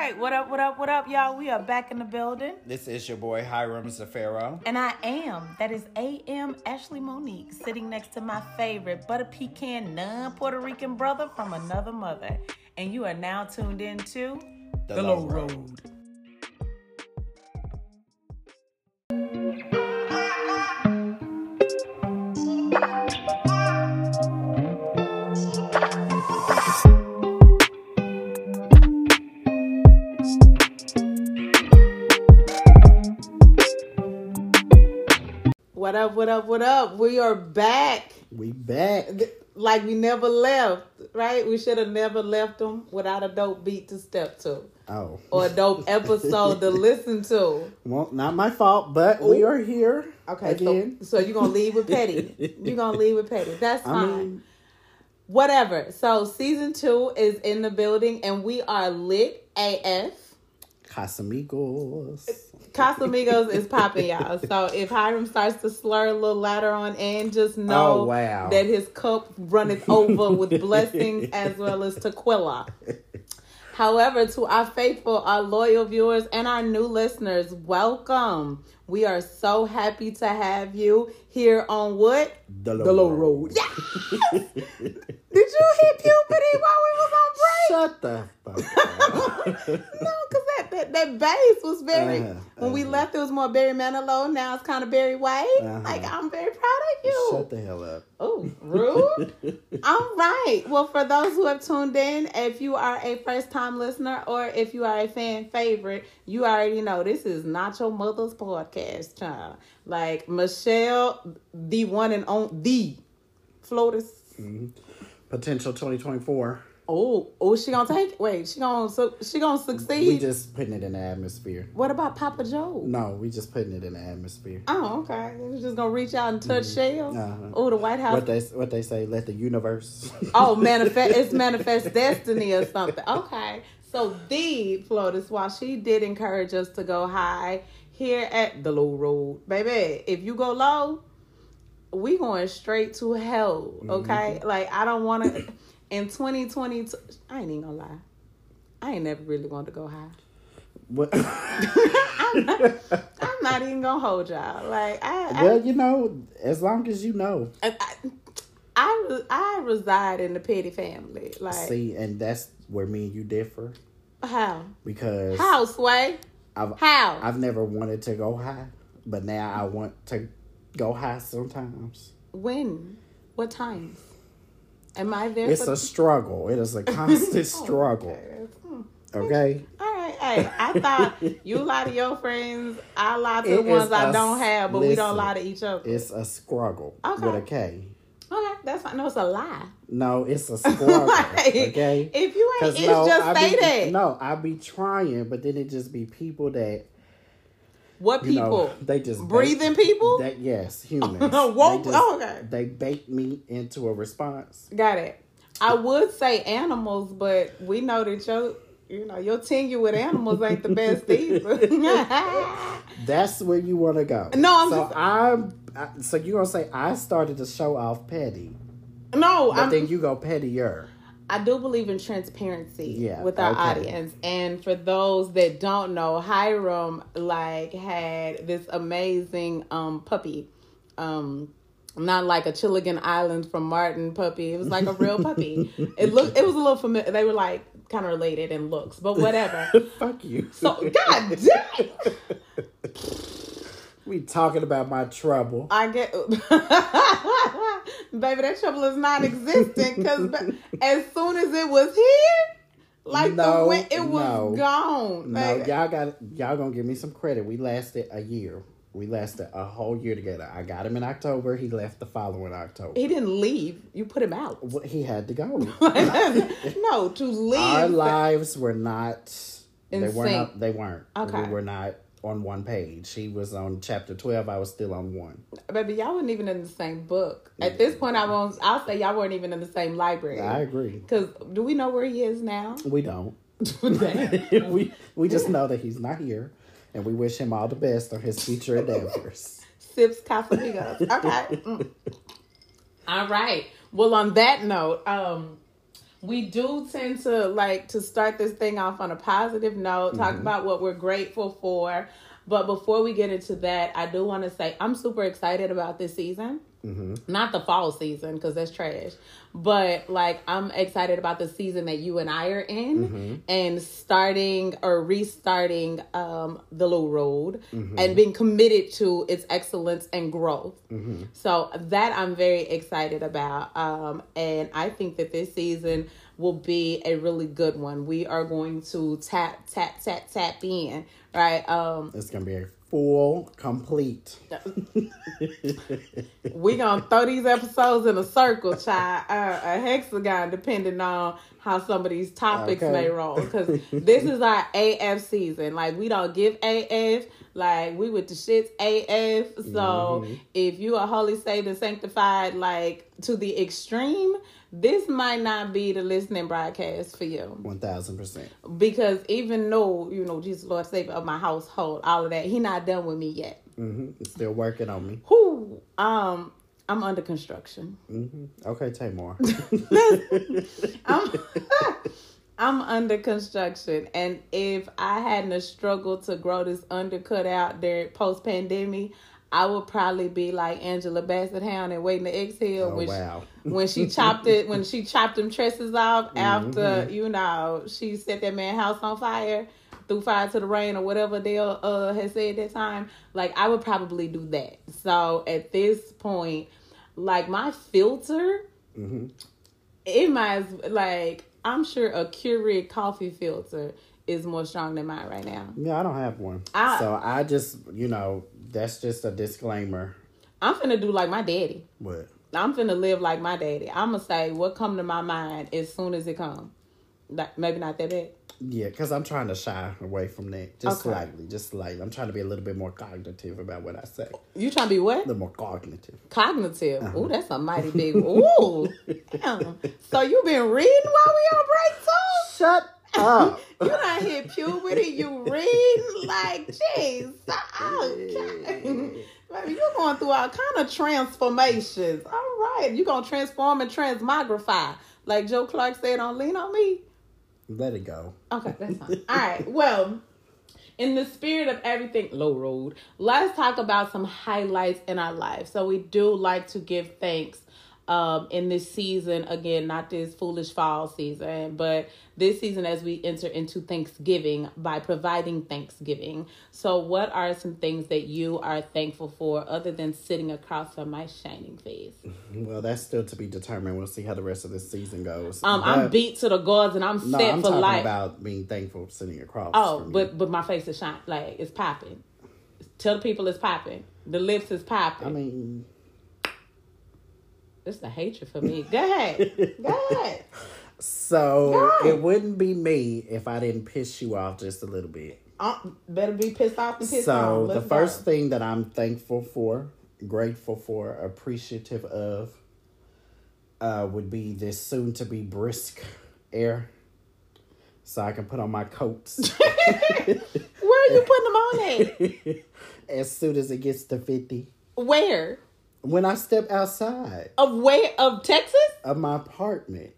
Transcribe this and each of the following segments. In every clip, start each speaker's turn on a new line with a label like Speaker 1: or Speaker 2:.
Speaker 1: right, what up, what up, what up, y'all? We are back in the building.
Speaker 2: This is your boy Hiram Zafaro.
Speaker 1: And I am. That is AM Ashley Monique sitting next to my favorite butter pecan non Puerto Rican brother from another mother. And you are now tuned in to
Speaker 2: The Low Road.
Speaker 1: What what up, what up? We are back
Speaker 2: We back.
Speaker 1: like we never left, right? We should have never left them without a dope beat to step to
Speaker 2: Oh.
Speaker 1: or a dope episode to listen to.
Speaker 2: Well, not my fault, but we are here
Speaker 1: Okay,
Speaker 2: again.
Speaker 1: so, so you're gonna leave with Petty. You're gonna leave with Petty. That's
Speaker 2: I
Speaker 1: fine.
Speaker 2: mean,
Speaker 1: Whatever. So season two is in the building, and we are lit AF.
Speaker 2: Casamigos.
Speaker 1: Casamigos is popping, y'all. So if Hiram starts to slur a little later on and just oh, know
Speaker 2: Oh, wow.
Speaker 1: that his cup runneth over with blessings as well as tequila. However, to our faithful, our loyal viewers, and our new listeners, welcome. We are so happy to have you here on what?
Speaker 2: The Low,
Speaker 1: The Low
Speaker 2: Road.
Speaker 1: Road. Did you hit puberty while we was on break?
Speaker 2: Shut the fuck up.
Speaker 1: No, because that, that that bass was very.
Speaker 2: Uh-huh,
Speaker 1: when we
Speaker 2: uh-huh.
Speaker 1: left, it was more Barry Manilow. Now it's kind of Barry White.
Speaker 2: Uh-huh.
Speaker 1: Like I'm very proud of you.
Speaker 2: Shut the hell up.
Speaker 1: Oh, rude. All right. Well, for those who have tuned in, if you are a first time listener or if you are a fan favorite, you already know this is not your mother's podcast, child. Like Michelle, the one and on the Flotus.
Speaker 2: Potential 2024.
Speaker 1: Oh, oh, she gonna take? it. Wait, she gonna su- she gonna succeed?
Speaker 2: We just putting it in the atmosphere.
Speaker 1: what about Papa Joe?
Speaker 2: No, we just putting it in the atmosphere.
Speaker 1: Oh, okay. We're just gonna reach out and touch Shell.
Speaker 2: Uh-huh.
Speaker 1: Oh, the White House.
Speaker 2: What they what they say? Let the universe.
Speaker 1: oh, manifest. It's manifest destiny or something. Okay. So the Flotus, while she did encourage us to go high here at the low road, baby. If you go low, we going straight to hell. Mm-hmm. Okay. Like I don't want to. In 2022, I ain't even gonna lie. I ain't never really wanted to go high.
Speaker 2: What?
Speaker 1: I'm not even gonna hold y'all. Like I, I
Speaker 2: well, you know, as long as you know.
Speaker 1: I, I, I, I reside in the petty family. Like
Speaker 2: See, and that's where me and you differ
Speaker 1: how?
Speaker 2: because
Speaker 1: How, Sway?
Speaker 2: I've
Speaker 1: How?
Speaker 2: I've never wanted to go high, but now I want to go high sometimes.
Speaker 1: when? What times? Am I there?
Speaker 2: It's a struggle. It is a constant struggle.
Speaker 1: Okay. Hmm.
Speaker 2: Okay.
Speaker 1: All right. Hey, I thought you lie to your friends. I lie to
Speaker 2: It
Speaker 1: the ones I don't have, but we don't lie to each other.
Speaker 2: It's a struggle
Speaker 1: Okay.
Speaker 2: with a K.
Speaker 1: okay, that's fine. No, it's a lie.
Speaker 2: No, it's a struggle.
Speaker 1: Like,
Speaker 2: okay.
Speaker 1: If you ain't, it's
Speaker 2: no,
Speaker 1: just
Speaker 2: I
Speaker 1: say
Speaker 2: be,
Speaker 1: that.
Speaker 2: No, I be trying, but then it just be people that
Speaker 1: what people?
Speaker 2: know they just
Speaker 1: Breathing
Speaker 2: bait-
Speaker 1: people?
Speaker 2: That yes, humans.
Speaker 1: Woke-
Speaker 2: They just-
Speaker 1: oh, okay.
Speaker 2: They bait me into a response.
Speaker 1: Got it. I would say animals, but we know that your, you know, your tenure with animals ain't the best either.
Speaker 2: That's where you want to go.
Speaker 1: No, I'm
Speaker 2: so
Speaker 1: just-
Speaker 2: I'm. So you gonna say I started to show off petty,
Speaker 1: no, I
Speaker 2: think you go pettier.
Speaker 1: I do believe in transparency
Speaker 2: Yeah,
Speaker 1: with our
Speaker 2: okay.
Speaker 1: audience. And for those that don't know, Hiram like had this amazing um puppy. Um not like a Chilligan Island from Martin puppy. It was like a real puppy. It looked it was a little familiar. They were like kind of related in looks, but whatever.
Speaker 2: Fuck you.
Speaker 1: So god damn
Speaker 2: we talking about my trouble.
Speaker 1: I get, baby, that trouble is non-existent because as soon as it was here, like the
Speaker 2: No,
Speaker 1: wind, it was
Speaker 2: no.
Speaker 1: gone.
Speaker 2: No,
Speaker 1: baby.
Speaker 2: y'all got y'all gonna give me some credit. We lasted a year. We lasted a whole year together. I got him in October. He left the following October.
Speaker 1: He didn't leave. You put him out.
Speaker 2: Well, he had to go.
Speaker 1: no, to leave.
Speaker 2: Our lives were not.
Speaker 1: In
Speaker 2: they weren't. They weren't.
Speaker 1: Okay.
Speaker 2: We were not on one page. He was on chapter twelve. I was still on one.
Speaker 1: Baby, y'all weren't even in the same book. At this point, I won't. I'll say y'all weren't even in the same library.
Speaker 2: I agree.
Speaker 1: Because do we know where he is now?
Speaker 2: We don't. we we just know that he's not here, and we wish him all the best on his future endeavors.
Speaker 1: Sips Casamigos. Okay. Mm. All right. Well, on that note, um, we do tend to like to start this thing off on a positive note, talk mm-hmm. about what we're grateful for. But before we get into that, I do want to say I'm super excited about this season. Not the fall season because that's trash, but like I'm excited about the season that you and I are in, and starting or restarting um, the low road and being committed to its excellence and growth. So that I'm very excited about, um, and I think that this season will be a really good one. We are going to tap tap tap tap in, right? Um,
Speaker 2: It's gonna be a full, complete.
Speaker 1: we gonna throw these episodes in a circle, child, uh, a hexagon, depending on how some of these topics
Speaker 2: Okay.
Speaker 1: may roll. Because this is our AF season. Like we don't give AF. Like we with the shits AF. So if you are holy, saved, and sanctified, like to the extreme, this might not be the listening broadcast for you
Speaker 2: One thousand percent.
Speaker 1: because even though you know Jesus Lord Savior of my household, all of that, He not done with me yet.
Speaker 2: Mm-hmm. Still working on me.
Speaker 1: Who um I'm under construction.
Speaker 2: hmm Okay, Tamar.
Speaker 1: I'm I'm under construction, and if I hadn't struggled to grow this undercut out there post pandemic, I would probably be like Angela Bassett Hound and waiting to exhale
Speaker 2: Oh,
Speaker 1: when
Speaker 2: wow.
Speaker 1: she, when she chopped it when she chopped them tresses off
Speaker 2: Mm-hmm.
Speaker 1: after you know she set that man house on fire threw fire to the rain or whatever Adele uh had said that time. Like I would probably do that. So at this point, like my filter
Speaker 2: Mm-hmm.
Speaker 1: it might like I'm sure a Keurig coffee filter is more strong than mine right now.
Speaker 2: Yeah, I don't have one.
Speaker 1: I-
Speaker 2: so I just, you know, that's just a disclaimer.
Speaker 1: I'm finna do like my daddy.
Speaker 2: What?
Speaker 1: I'm finna live like my daddy. I'm gonna say what come to my mind as soon as it come. Like maybe not that bad.
Speaker 2: Yeah, because I'm trying to shy away from that. Just
Speaker 1: Okay.
Speaker 2: slightly, just slightly. I'm trying to be a little bit more cognitive about what I say.
Speaker 1: You trying to be what?
Speaker 2: little more cognitive.
Speaker 1: Cognitive.
Speaker 2: Uh-huh.
Speaker 1: Ooh, that's a mighty big. Ooh, damn. So you been reading while we on break too?
Speaker 2: Shut up.
Speaker 1: You done hit puberty. You read like, jeez. Okay. Baby, you're going through all kind of transformations. All right, you gonna transform and transmogrify, like Joe Clark said on "Lean on Me."
Speaker 2: Let it go.
Speaker 1: Okay, that's fine. All right. Well, in the spirit of everything low road, let's talk about some highlights in our life. So we do like to give thanks um in this season again not this foolish fall season but this season as we enter into thanksgiving by providing thanksgiving so what are some things that you are thankful for other than sitting across from my shining face
Speaker 2: Well, that's still to be determined. We'll see how the rest of this season goes.
Speaker 1: um i'm beat to the gods and i'm
Speaker 2: No,
Speaker 1: set
Speaker 2: I'm
Speaker 1: for
Speaker 2: talking
Speaker 1: life
Speaker 2: about being thankful sitting across.
Speaker 1: Oh, but but my face is shine like it's popping. Tell the people it's popping. The lips is popping.
Speaker 2: I mean,
Speaker 1: it's the hatred for me. Go ahead. Go ahead.
Speaker 2: so it wouldn't be me if I didn't piss you off just a little bit.
Speaker 1: Uh, better be pissed off than pissed off.
Speaker 2: so
Speaker 1: the
Speaker 2: first
Speaker 1: go.
Speaker 2: thing that I'm thankful for, grateful for, appreciative of, uh, would be this soon to be brisk air, so I can put on my coats
Speaker 1: Where are you putting them on at?
Speaker 2: as soon as it gets to fifty.
Speaker 1: Where?
Speaker 2: When I step outside
Speaker 1: Of where? Of Texas?
Speaker 2: of my apartment,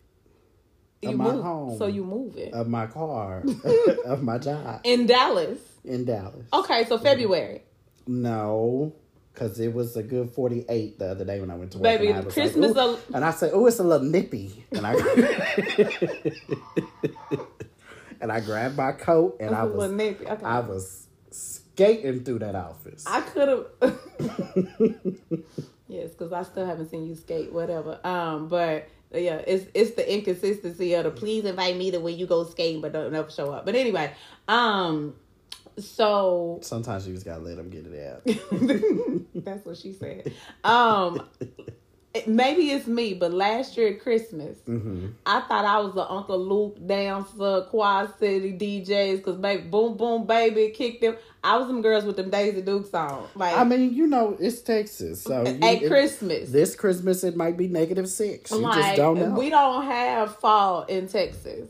Speaker 1: You
Speaker 2: of my
Speaker 1: move.
Speaker 2: home,
Speaker 1: So you move it.
Speaker 2: of my car, of my job
Speaker 1: In Dallas.
Speaker 2: in Dallas.
Speaker 1: Okay, so February.
Speaker 2: No, because it was a good 48 the other day when I went to work.
Speaker 1: Baby,
Speaker 2: and I was
Speaker 1: Christmas
Speaker 2: Like, and I said, oh, it's a little nippy. And I, and I grabbed my coat and I was,
Speaker 1: nippy. Okay.
Speaker 2: I was skating through that office.
Speaker 1: I could have. yes, because I still haven't seen you skate. Whatever. Um, but yeah, it's it's the inconsistency of the please invite me to when you go skating, but don't never show up. But anyway, um, so
Speaker 2: Sometimes you just gotta let them get it out.
Speaker 1: that's what she said. Um, maybe it's me, but last year at Christmas,
Speaker 2: hmm
Speaker 1: I thought I was the Uncle Luke dancer, Quad City DJs, because baby, boom, boom, baby, kicked them. I was them girls with them Daisy Dukes on, like
Speaker 2: I mean, you know, it's Texas, so you,
Speaker 1: at
Speaker 2: it-
Speaker 1: Christmas.
Speaker 2: this Christmas it might be negative six. You
Speaker 1: like
Speaker 2: just don't know.
Speaker 1: we don't have fall in Texas.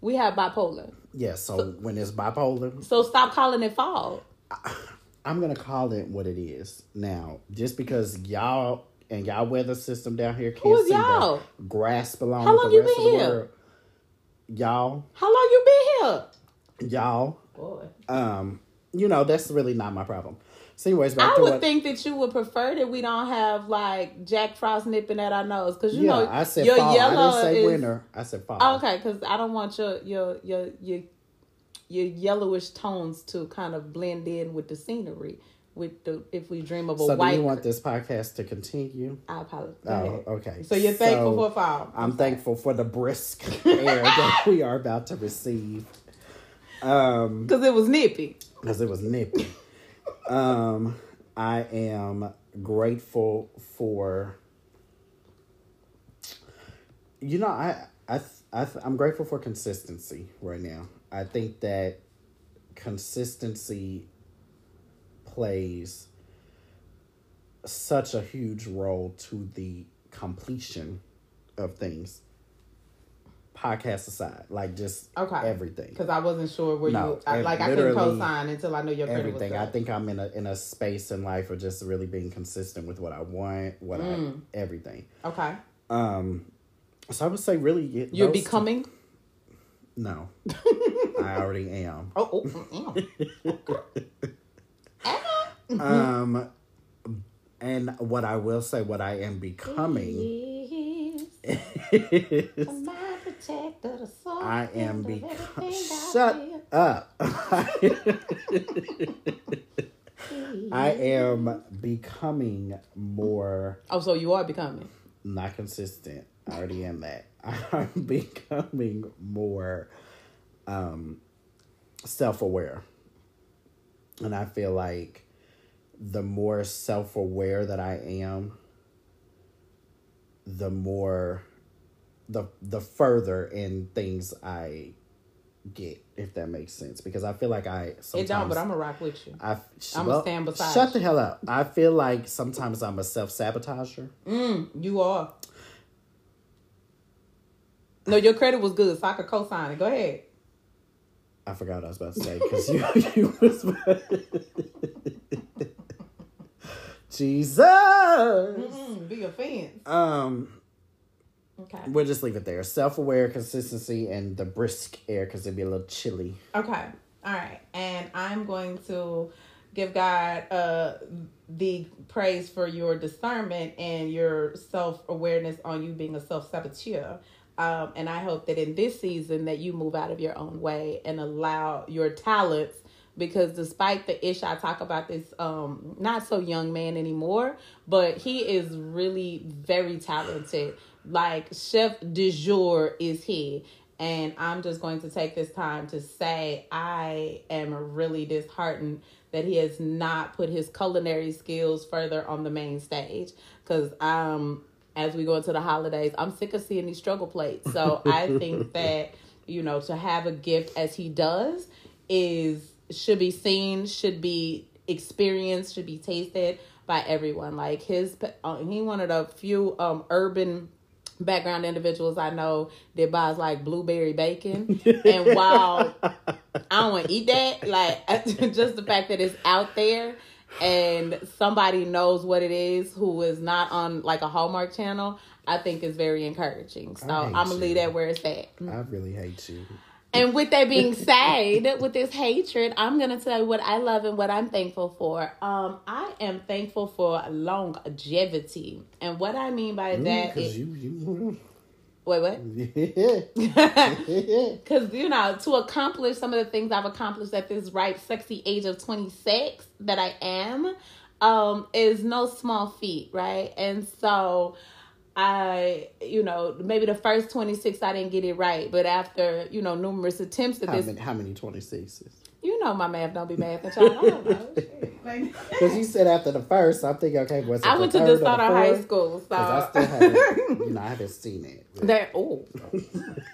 Speaker 1: We have bipolar.
Speaker 2: yeah, so when it's bipolar,
Speaker 1: So stop calling it fall.
Speaker 2: I'm gonna call it what it is now. Just because y'all and y'all weather system down here can't
Speaker 1: Who is
Speaker 2: see
Speaker 1: y'all?
Speaker 2: the grass along
Speaker 1: How long
Speaker 2: the
Speaker 1: you been here?
Speaker 2: world. y'all,
Speaker 1: How long you been here?
Speaker 2: y'all,
Speaker 1: Boy.
Speaker 2: um, you know, that's really not my problem. So, anyways, back
Speaker 1: I would
Speaker 2: what,
Speaker 1: think that you would prefer that we don't have like Jack Frost nipping at our nose because you
Speaker 2: yeah,
Speaker 1: know
Speaker 2: I said
Speaker 1: your
Speaker 2: fall.
Speaker 1: yellow
Speaker 2: I didn't say
Speaker 1: is
Speaker 2: winter. I said fall.
Speaker 1: Okay because I don't want your your your your your yellowish tones to kind of blend in with the scenery. With the if we dream of a
Speaker 2: So,
Speaker 1: white,
Speaker 2: you want this podcast to continue?
Speaker 1: I apologize.
Speaker 2: Oh, okay.
Speaker 1: So you're thankful
Speaker 2: So,
Speaker 1: for fall.
Speaker 2: I'm thankful for the brisk air that we are about to receive. Um,
Speaker 1: because it was nippy.
Speaker 2: because it was nippy. um, I am grateful for. You know, I I I I'm grateful for consistency right now. I think that consistency plays such a huge role to the completion of things. Podcast aside, like just
Speaker 1: Okay.
Speaker 2: everything
Speaker 1: Because I wasn't sure where
Speaker 2: No,
Speaker 1: you I, like I couldn't co-sign until I knew your
Speaker 2: everything. I think I'm in a in a space in life of just really being consistent with what I want, what
Speaker 1: Mm.
Speaker 2: I everything.
Speaker 1: Okay,
Speaker 2: Um, so I would say really
Speaker 1: you're
Speaker 2: those two-
Speaker 1: becoming.
Speaker 2: no, I already am.
Speaker 1: Oh, oh, mm, mm.
Speaker 2: Um, and what I will say, what I am becoming, is
Speaker 1: my protector, the soul
Speaker 2: I am becoming.
Speaker 1: everything I
Speaker 2: Shut up. I am becoming more.
Speaker 1: Oh, so you are becoming.
Speaker 2: not consistent. I already am that. I'm becoming more um self-aware. And I feel like the more self-aware that I am, the more the the further in things I get, if that makes sense. Because I feel like I sometimes
Speaker 1: It don't, but I'm gonna rock with you.
Speaker 2: I,
Speaker 1: I'ma stand beside
Speaker 2: Shut
Speaker 1: you.
Speaker 2: the hell up. I feel like sometimes I'm a self sabotager.
Speaker 1: Mm, you are. No, your credit was good, so I could co-sign it. Go ahead.
Speaker 2: I forgot what I was about to say because you, you was. Jesus.
Speaker 1: Mm, big offense.
Speaker 2: Um,
Speaker 1: Okay.
Speaker 2: we'll just leave it there. Self aware, consistency, and the brisk air because it'd be a little chilly.
Speaker 1: Okay. All right. And I'm going to give God uh the praise for your discernment and your self awareness on you being a self saboteur. Um, and I hope that in this season that you move out of your own way and allow your talents because despite the ish I talk about this um not so young man anymore, but he is really very talented. Like chef du jour is he. And I'm just going to take this time to say I am really disheartened that he has not put his culinary skills further on the main stage. Because um, as we go into the holidays, I'm sick of seeing these struggle plates. So I think that you know to have a gift as he does is should be seen, should be experienced, should be tasted by everyone. Like his, uh, he one of the few um urban background individuals I know that buys like blueberry bacon. and while I don't want to eat that, like just the fact that it's out there and somebody knows what it is who is not on like a Hallmark channel, I think is very encouraging. So I'm gonna
Speaker 2: you.
Speaker 1: leave that where it's at.
Speaker 2: I really hate you.
Speaker 1: And with that being said, with this hatred, I'm gonna tell you what I love and what I'm thankful for. Um, I am thankful for longevity, and what I mean by that
Speaker 2: Because
Speaker 1: is
Speaker 2: you, you.
Speaker 1: wait, what? Because, you know, to accomplish some of the things I've accomplished at this ripe, sexy age of 26 that I am, um, is no small feat, right? And so I, you know, maybe the first 26 I didn't get it right, but after, you know, numerous attempts at
Speaker 2: how,
Speaker 1: this,
Speaker 2: many, how many 26s?
Speaker 1: You know, my math don't be math and child. I don't know.
Speaker 2: Because you said after the first, I'm thinking, okay, what's it?
Speaker 1: I went to
Speaker 2: third or the
Speaker 1: DeSoto High
Speaker 2: fourth?
Speaker 1: School,
Speaker 2: 'Cause I
Speaker 1: so.
Speaker 2: still haven't, you know, I haven't seen it.
Speaker 1: That oh.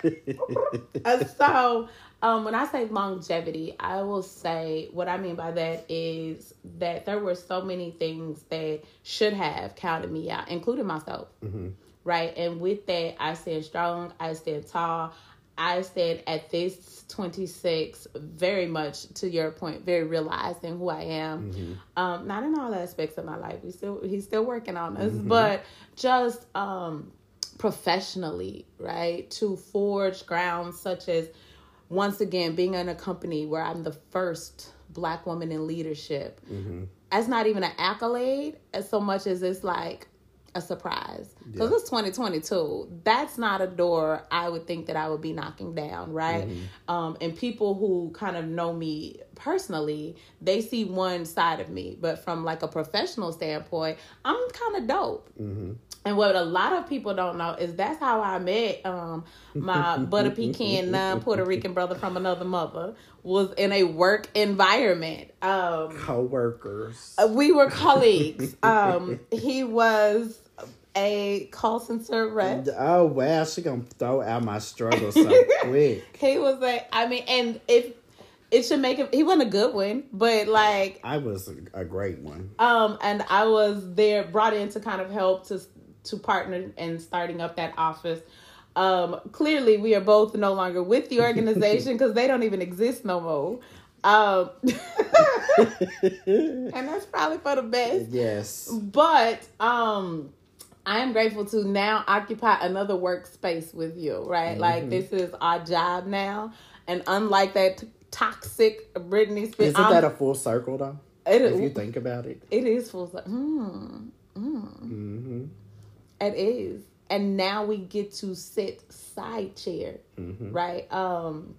Speaker 1: Uh, so um, when I say longevity, I will say what I mean by that is that there were so many things that should have counted me out, including myself. Right, and with that, I stand strong. I stand tall. I stand at this 26 very much to your point, very realizing who I am. Um, not in all aspects of my life. We still he's still working on us, but just um professionally, right? To forge grounds such as once again being in a company where I'm the first black woman in leadership. That's not even an accolade as so much as it's like a surprise because
Speaker 2: Yeah.
Speaker 1: it's 2022 that's not a door i would think that i would be knocking down right um and people who kind of know me personally they see one side of me but from like a professional standpoint i'm kind of dope and what a lot of people don't know is that's how I met um, my butter pecan non Puerto Rican brother from another mother was in a work environment. Um,
Speaker 2: Co-workers.
Speaker 1: we were colleagues. Um, he was a call center rep.
Speaker 2: Oh wow, she gonna throw out my struggle so quick.
Speaker 1: He was like, I mean, and if it should make him, he wasn't a good one, but like
Speaker 2: I was a, great one.
Speaker 1: Um, and I was there brought in to kind of help to to partner in starting up that office. Um, clearly, we are both no longer with the organization because they don't even exist no more. Um, and that's probably for the best.
Speaker 2: Yes.
Speaker 1: But um, I am grateful to now occupy another workspace with you. Right, like this is our job now, and unlike that t- toxic Britney Spears,
Speaker 2: Isn't that a full circle though?
Speaker 1: it
Speaker 2: If you think about it.
Speaker 1: it is full circle. Hmm.
Speaker 2: Mm-hmm.
Speaker 1: It is. And now we get to sit side chair.
Speaker 2: Mm-hmm.
Speaker 1: Right? Um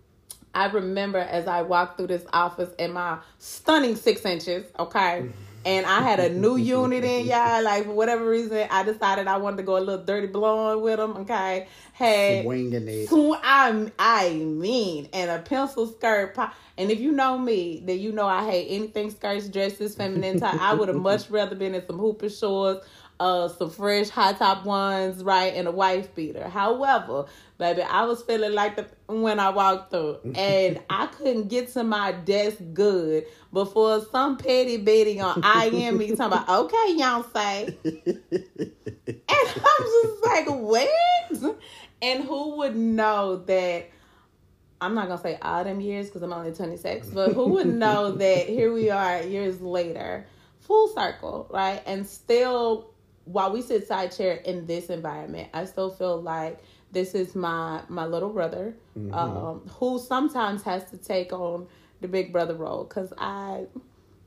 Speaker 1: I remember as I walked through this office in my stunning six inches, okay? And I had a new unit in, y'all. Like, for whatever reason, I decided I wanted to go a little dirty blonde with them, okay? Had
Speaker 2: Swinging it.
Speaker 1: I, I mean, and a pencil skirt. po- And if you know me, then you know I hate anything skirts, dresses, feminine type. I would have much rather been in some hooper shorts, uh, some fresh high top ones, right, and a wife beater. However, baby, I was feeling like the when I walked through, and I couldn't get to my desk good before some petty bitty on I am me talking about, okay, Beyonce. And I'm just like, what? And who would know that? I'm not gonna say all them years because I'm only 26, but who would know that here we are years later, full circle, right? And still, while we sit side chair in this environment, I still feel like this is my my little brother, um, who sometimes has to take on the big brother role because I,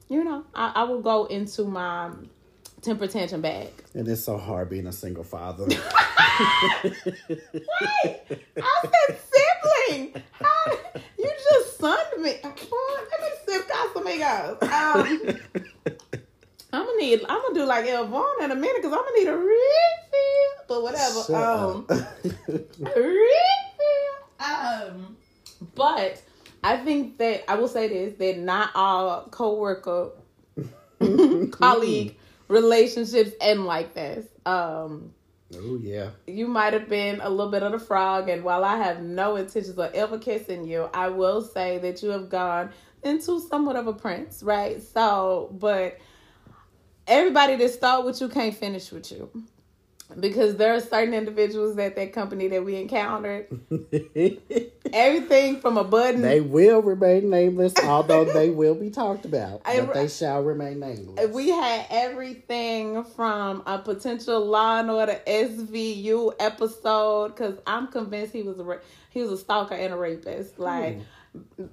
Speaker 1: you know, I, I will go into my temper tantrum bag.
Speaker 2: And it's so hard being a single father.
Speaker 1: Wait, I said sibling. How, you just sunned me. Let me sip Casamigos. Um, I'm gonna need. I'm gonna do like El Vaughn in a minute because I'm gonna need a refill. But whatever.
Speaker 2: Shut
Speaker 1: um, refill. Um, but I think that I will say this: that not all coworker, colleague relationships end like this. Um,
Speaker 2: oh yeah.
Speaker 1: you might have been a little bit of the frog, and while I have no intentions of ever kissing you, I will say that you have gone into somewhat of a prince, right? So, but everybody that start with you can't finish with you. Because there are certain individuals at that company that we encountered. Everything from a button
Speaker 2: they will remain nameless, although they will be talked about.
Speaker 1: I-
Speaker 2: but they shall remain nameless.
Speaker 1: We had everything from a potential Law and Order SVU episode because I'm convinced he was a he was a stalker and a rapist. Like hmm.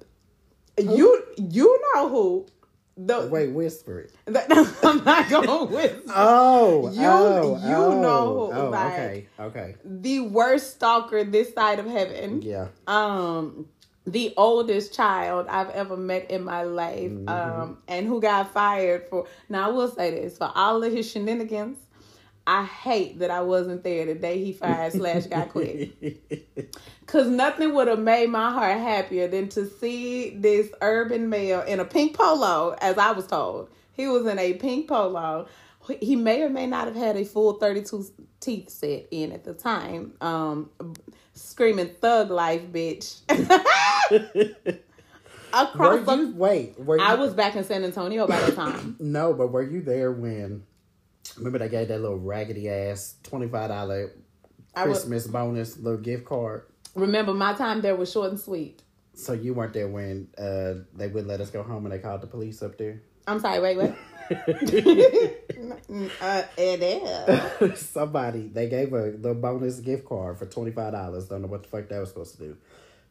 Speaker 1: you you know who the
Speaker 2: Wait, whisper it.
Speaker 1: the- I'm not going with
Speaker 2: Oh,
Speaker 1: You-
Speaker 2: oh,
Speaker 1: you
Speaker 2: oh,
Speaker 1: know,
Speaker 2: Oh,
Speaker 1: like-
Speaker 2: okay, okay.
Speaker 1: the worst stalker this side of heaven.
Speaker 2: Yeah.
Speaker 1: um the oldest child I've ever met in my life, um, and who got fired for. Now I will say this: for all of his shenanigans, I hate that I wasn't there the day he fired slash got quit. Cause nothing would have made my heart happier than to see this urban male in a pink polo, as I was told. He was in a pink polo. He may or may not have had a full 32 teeth set in at the time. Um, screaming thug life, bitch.
Speaker 2: Were
Speaker 1: Across the,
Speaker 2: wait, were you,
Speaker 1: I was back in San Antonio by the time.
Speaker 2: no, but were you there when? Remember they gave that little raggedy ass twenty five dollar Christmas bonus little gift card.
Speaker 1: remember my time there was short and sweet.
Speaker 2: So you weren't there when uh they wouldn't let us go home and they called the police up there.
Speaker 1: I'm sorry, wait, wait. uh, it is.
Speaker 2: somebody they gave a the bonus gift card for twenty five dollars. Don't know what the fuck that was supposed to do,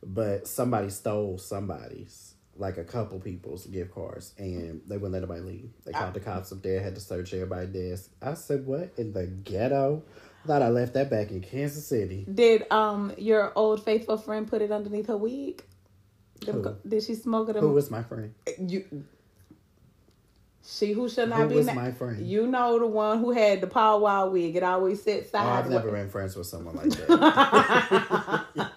Speaker 2: but somebody stole somebody's like a couple people's gift cards, and they wouldn't let nobody leave. They called the cops up there, had to search everybody's desk. I said, "What in the ghetto?" Thought I left that back in Kansas City.
Speaker 1: Did um your old faithful friend put it underneath her wig?
Speaker 2: Who?
Speaker 1: Did she smoke it?
Speaker 2: Who was my friend?
Speaker 1: you? She who should not
Speaker 2: Who
Speaker 1: be
Speaker 2: was
Speaker 1: na-
Speaker 2: my friend?
Speaker 1: You know the one who had the Paul Wall wig. It always sits
Speaker 2: Oh, I've never been friends with someone like that.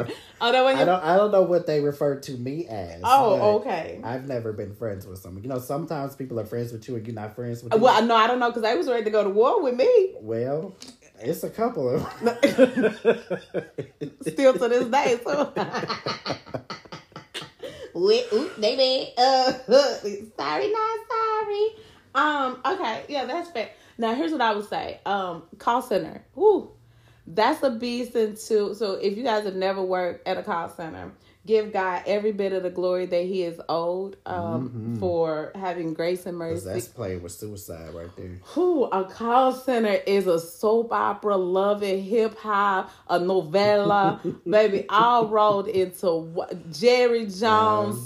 Speaker 1: oh.
Speaker 2: I don't. I don't know what they refer to me as.
Speaker 1: oh, okay.
Speaker 2: I've never been friends with someone. You know, sometimes people are friends with you and you're not friends with them.
Speaker 1: Well, no, I don't know because they was ready to go to war with me.
Speaker 2: Well, it's a couple of.
Speaker 1: Still to this day. So. Wait, oop, baby. Uh, sorry, not sorry. Um. Okay. Yeah, that's fair. Now, here's what I would say. Um, call center. Whoo, that's a beast into. So, if you guys have never worked at a call center, give God every bit of the glory that He is owed. Um, for having grace and mercy.
Speaker 2: that's playing with suicide right there.
Speaker 1: Who a call center is a soap opera, love it, hip hop, a novella, baby, all rolled into what Jerry Jones,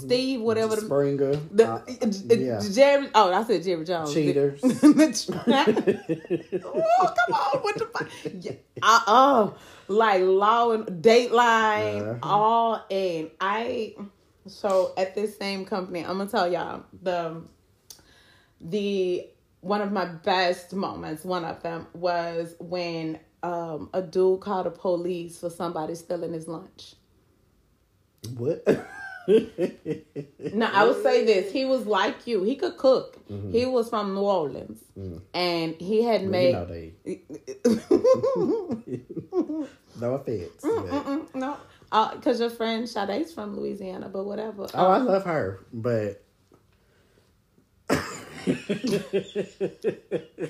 Speaker 2: Uh,
Speaker 1: Steve, whatever the,
Speaker 2: Springer.
Speaker 1: the
Speaker 2: uh, yeah.
Speaker 1: Jerry. Oh, I said Jerry Jones.
Speaker 2: cheaters.
Speaker 1: oh, come on, what the fuck? Yeah, uh, oh, like Law and Dateline,
Speaker 2: Uh-huh.
Speaker 1: all in. I. So at this same company, I'm gonna tell y'all the the one of my best moments. One of them was when um, a dude called the police for somebody stealing his lunch.
Speaker 2: what?
Speaker 1: Now I would say this: he was like you. He could cook.
Speaker 2: Mm-hmm.
Speaker 1: He was from New Orleans,
Speaker 2: Mm.
Speaker 1: and he had
Speaker 2: you
Speaker 1: made.
Speaker 2: know. No offense. but-
Speaker 1: no, because your friend Sade's from Louisiana, but whatever.
Speaker 2: Oh, I love her, but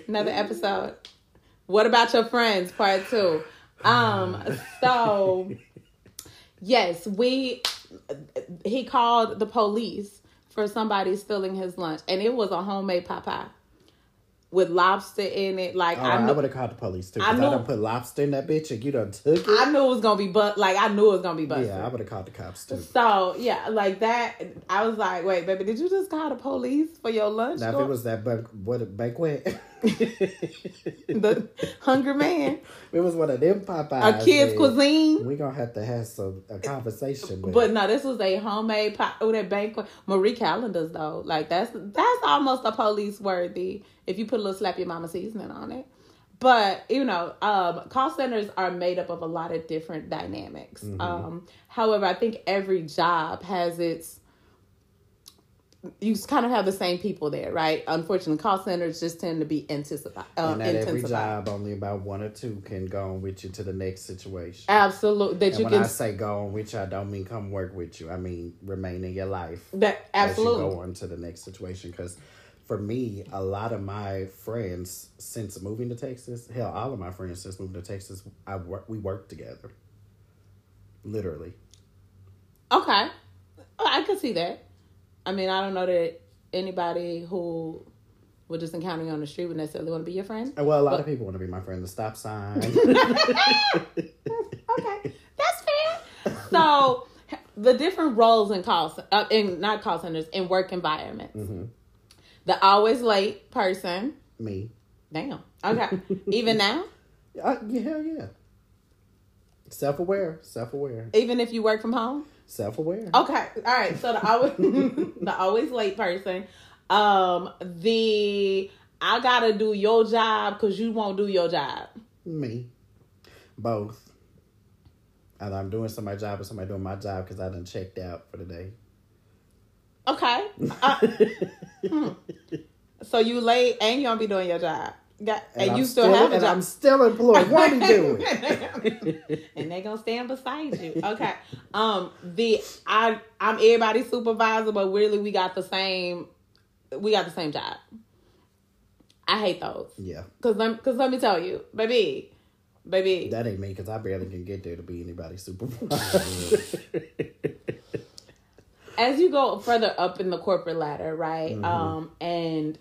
Speaker 1: Another episode. What about your friends? Part two. Um. So, yes, we. He called the police for somebody stealing his lunch, and it was a homemade pot pie with lobster in it. Like
Speaker 2: oh,
Speaker 1: I
Speaker 2: I, would have called the police too.
Speaker 1: I
Speaker 2: Because I,
Speaker 1: knew-
Speaker 2: done put lobster in that bitch and you done took it.
Speaker 1: I knew it was gonna be, but like I knew it was gonna be busted.
Speaker 2: yeah, I would have called the cops too.
Speaker 1: So yeah, like that. I was like, wait, baby, did you just call the police for your lunch?
Speaker 2: Now, if it was that bank, what banquet,
Speaker 1: the hungry man,
Speaker 2: it was one of them Popeyes.
Speaker 1: a kid's
Speaker 2: then
Speaker 1: cuisine.
Speaker 2: We gonna have to have some a conversation. With
Speaker 1: But no, this was a homemade pie. Oh, that banquet. Marie Callender's though, like that's that's almost a police worthy if you put a little slap your mama seasoning on it. But you know, um, call centers are made up of a lot of different dynamics. Um, however, I think every job has its. You kind of have the same people there, right? Unfortunately, call centers just tend to be anticipi- uh,
Speaker 2: and at every job, only about one or two can go on with you to the next situation.
Speaker 1: Absolutely, that
Speaker 2: and
Speaker 1: you
Speaker 2: when
Speaker 1: can.
Speaker 2: I say go on with you, I don't mean come work with you. I mean remain in your life.
Speaker 1: that absolutely.
Speaker 2: As you go on to the next situation, because for me, a lot of my friends since moving to Texas, hell, all of my friends since moving to Texas, I work. We work together. Literally.
Speaker 1: Okay. Oh, I could see that. I mean, I don't know that anybody who would just encounter you on the street would necessarily want to be your friend.
Speaker 2: Well, a lot of people want to be my friend. The stop sign.
Speaker 1: Okay, that's fair. So, the different roles in call uh, in not call centers in work environments. The always late person.
Speaker 2: me.
Speaker 1: Damn. Okay. Even now,
Speaker 2: Uh, yeah, hell yeah. Self aware. Self aware.
Speaker 1: even if you work from home.
Speaker 2: Self aware.
Speaker 1: Okay. All right. So the always the always late person. Um, the I gotta do your job because you won't do your job.
Speaker 2: Me. Both. And I'm doing somebody's job or somebody doing my job because I done checked out for the day.
Speaker 1: Okay. Uh, hmm. So you late and you don't be doing your job. Got, and,
Speaker 2: I'm
Speaker 1: you still, have a
Speaker 2: and
Speaker 1: job.
Speaker 2: I'm still employed. What we doing?
Speaker 1: and they gonna stand beside you. Okay. Um. The I I'm everybody's supervisor, but really we got the same. We got the same job. I hate those.
Speaker 2: Yeah.
Speaker 1: Cause let, cause let me tell you, baby, baby.
Speaker 2: That ain't me because I barely can get there to be anybody's supervisor.
Speaker 1: as you go further up in the corporate ladder, right?
Speaker 2: Mm-hmm.
Speaker 1: Um, and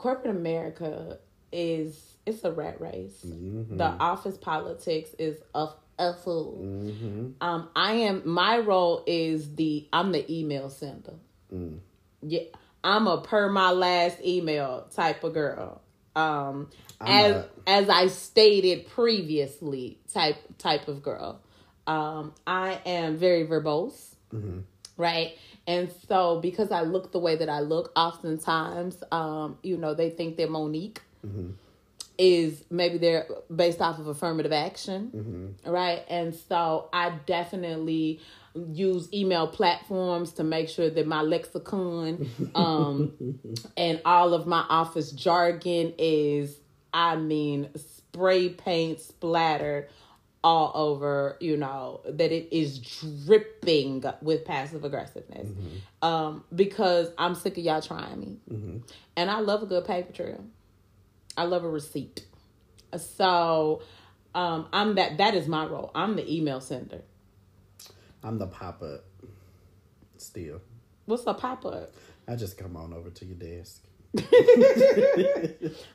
Speaker 1: corporate America is it's a rat race. The office politics is a a fool. Um, I am my role is the I'm the email sender. Yeah, I'm a per my last email type of girl. Um, as
Speaker 2: a-
Speaker 1: as I stated previously, type type of girl. Um, I am very verbose, right? And so because I look the way that I look, oftentimes, um, you know, they think they're Monique is maybe they're based off of affirmative action, right? And so I definitely use email platforms to make sure that my lexicon um, and all of my office jargon is, I mean, spray paint splattered all over, you know, that it is dripping with passive aggressiveness. Um, because I'm sick of y'all trying me. And I love a good paper trail. I love a receipt. So um I'm that that is my role. I'm the email sender.
Speaker 2: I'm the pop up. Still,
Speaker 1: What's a pop up?
Speaker 2: I just come on over to your desk.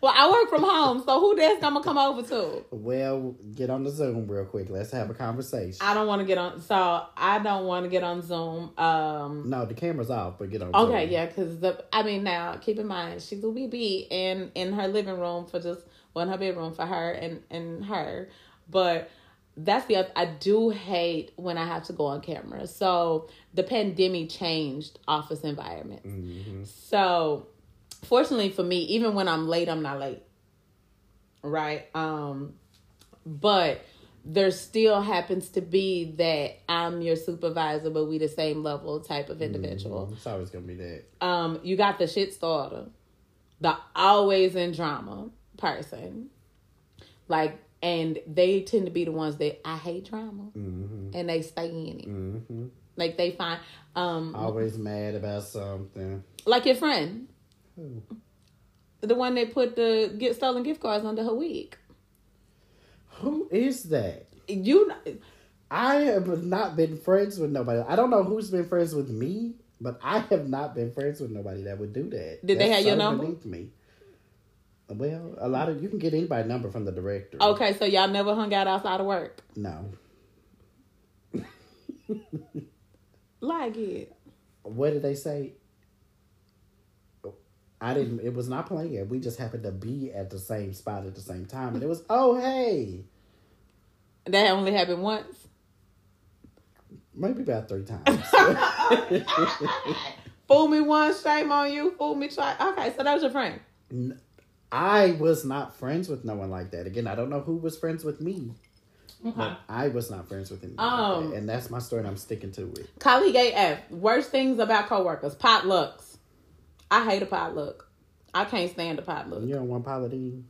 Speaker 1: Well, I work from home, so who that's gonna come over to?
Speaker 2: Well, get on the Zoom real quick. Let's have a conversation.
Speaker 1: I don't want to get on. So I don't want to get on Zoom. Um.
Speaker 2: no, the camera's off, but get on.
Speaker 1: Okay,
Speaker 2: Zoom.
Speaker 1: yeah, because the I mean now keep in mind she's a BB in in her living room for just well in her bedroom for her and and her, but that's the other, I do hate when I have to go on camera. So the pandemic changed office environments. So fortunately for me, even when I'm late, I'm not late. Right. Um, but there still happens to be that I'm your supervisor, but we the same level type of individual.
Speaker 2: It's always gonna be that.
Speaker 1: Um, you got the shit starter, the always in drama person. Like, and they tend to be the ones that I hate drama, and they stay in it.
Speaker 2: hmm
Speaker 1: Like they find, um,
Speaker 2: Always mad about something.
Speaker 1: like your friend,
Speaker 2: Who?
Speaker 1: the one that put the get stolen gift cards under her wig.
Speaker 2: Who is that?
Speaker 1: You,
Speaker 2: I have not been friends with nobody. I don't know who's been friends with me, but I have not been friends with nobody that would do that.
Speaker 1: Did they
Speaker 2: That's
Speaker 1: have your number?
Speaker 2: beneath Me. Well, a lot of you can get anybody number from the director.
Speaker 1: okay, so y'all never hung out outside of work,
Speaker 2: No.
Speaker 1: like it.
Speaker 2: What did they say? I didn't. It was not playing. We just happened to be at the same spot at the same time, and it was oh hey,
Speaker 1: That only happened once.
Speaker 2: maybe about three times.
Speaker 1: Fool me once, shame on you. Fool me twice. Okay, so that was your friend.
Speaker 2: I was not friends with no one like that. Again, I don't know who was friends with me. But I was not friends with like
Speaker 1: Um,
Speaker 2: that. and that's my story. and I'm sticking to it.
Speaker 1: Colleague AF. Worst things about coworkers. Potlucks. I hate a potluck. I can't stand a potluck.
Speaker 2: You don't want Paula Deen?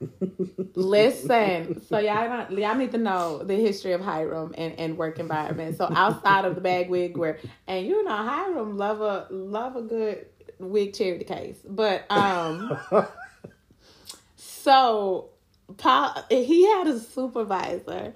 Speaker 1: Listen, so y'all don't, y'all need to know the history of Hiram and, and work environment. So outside of the bag wig wear, and you know Hiram love a love a good wig charity case, but um, so Paul he had a supervisor,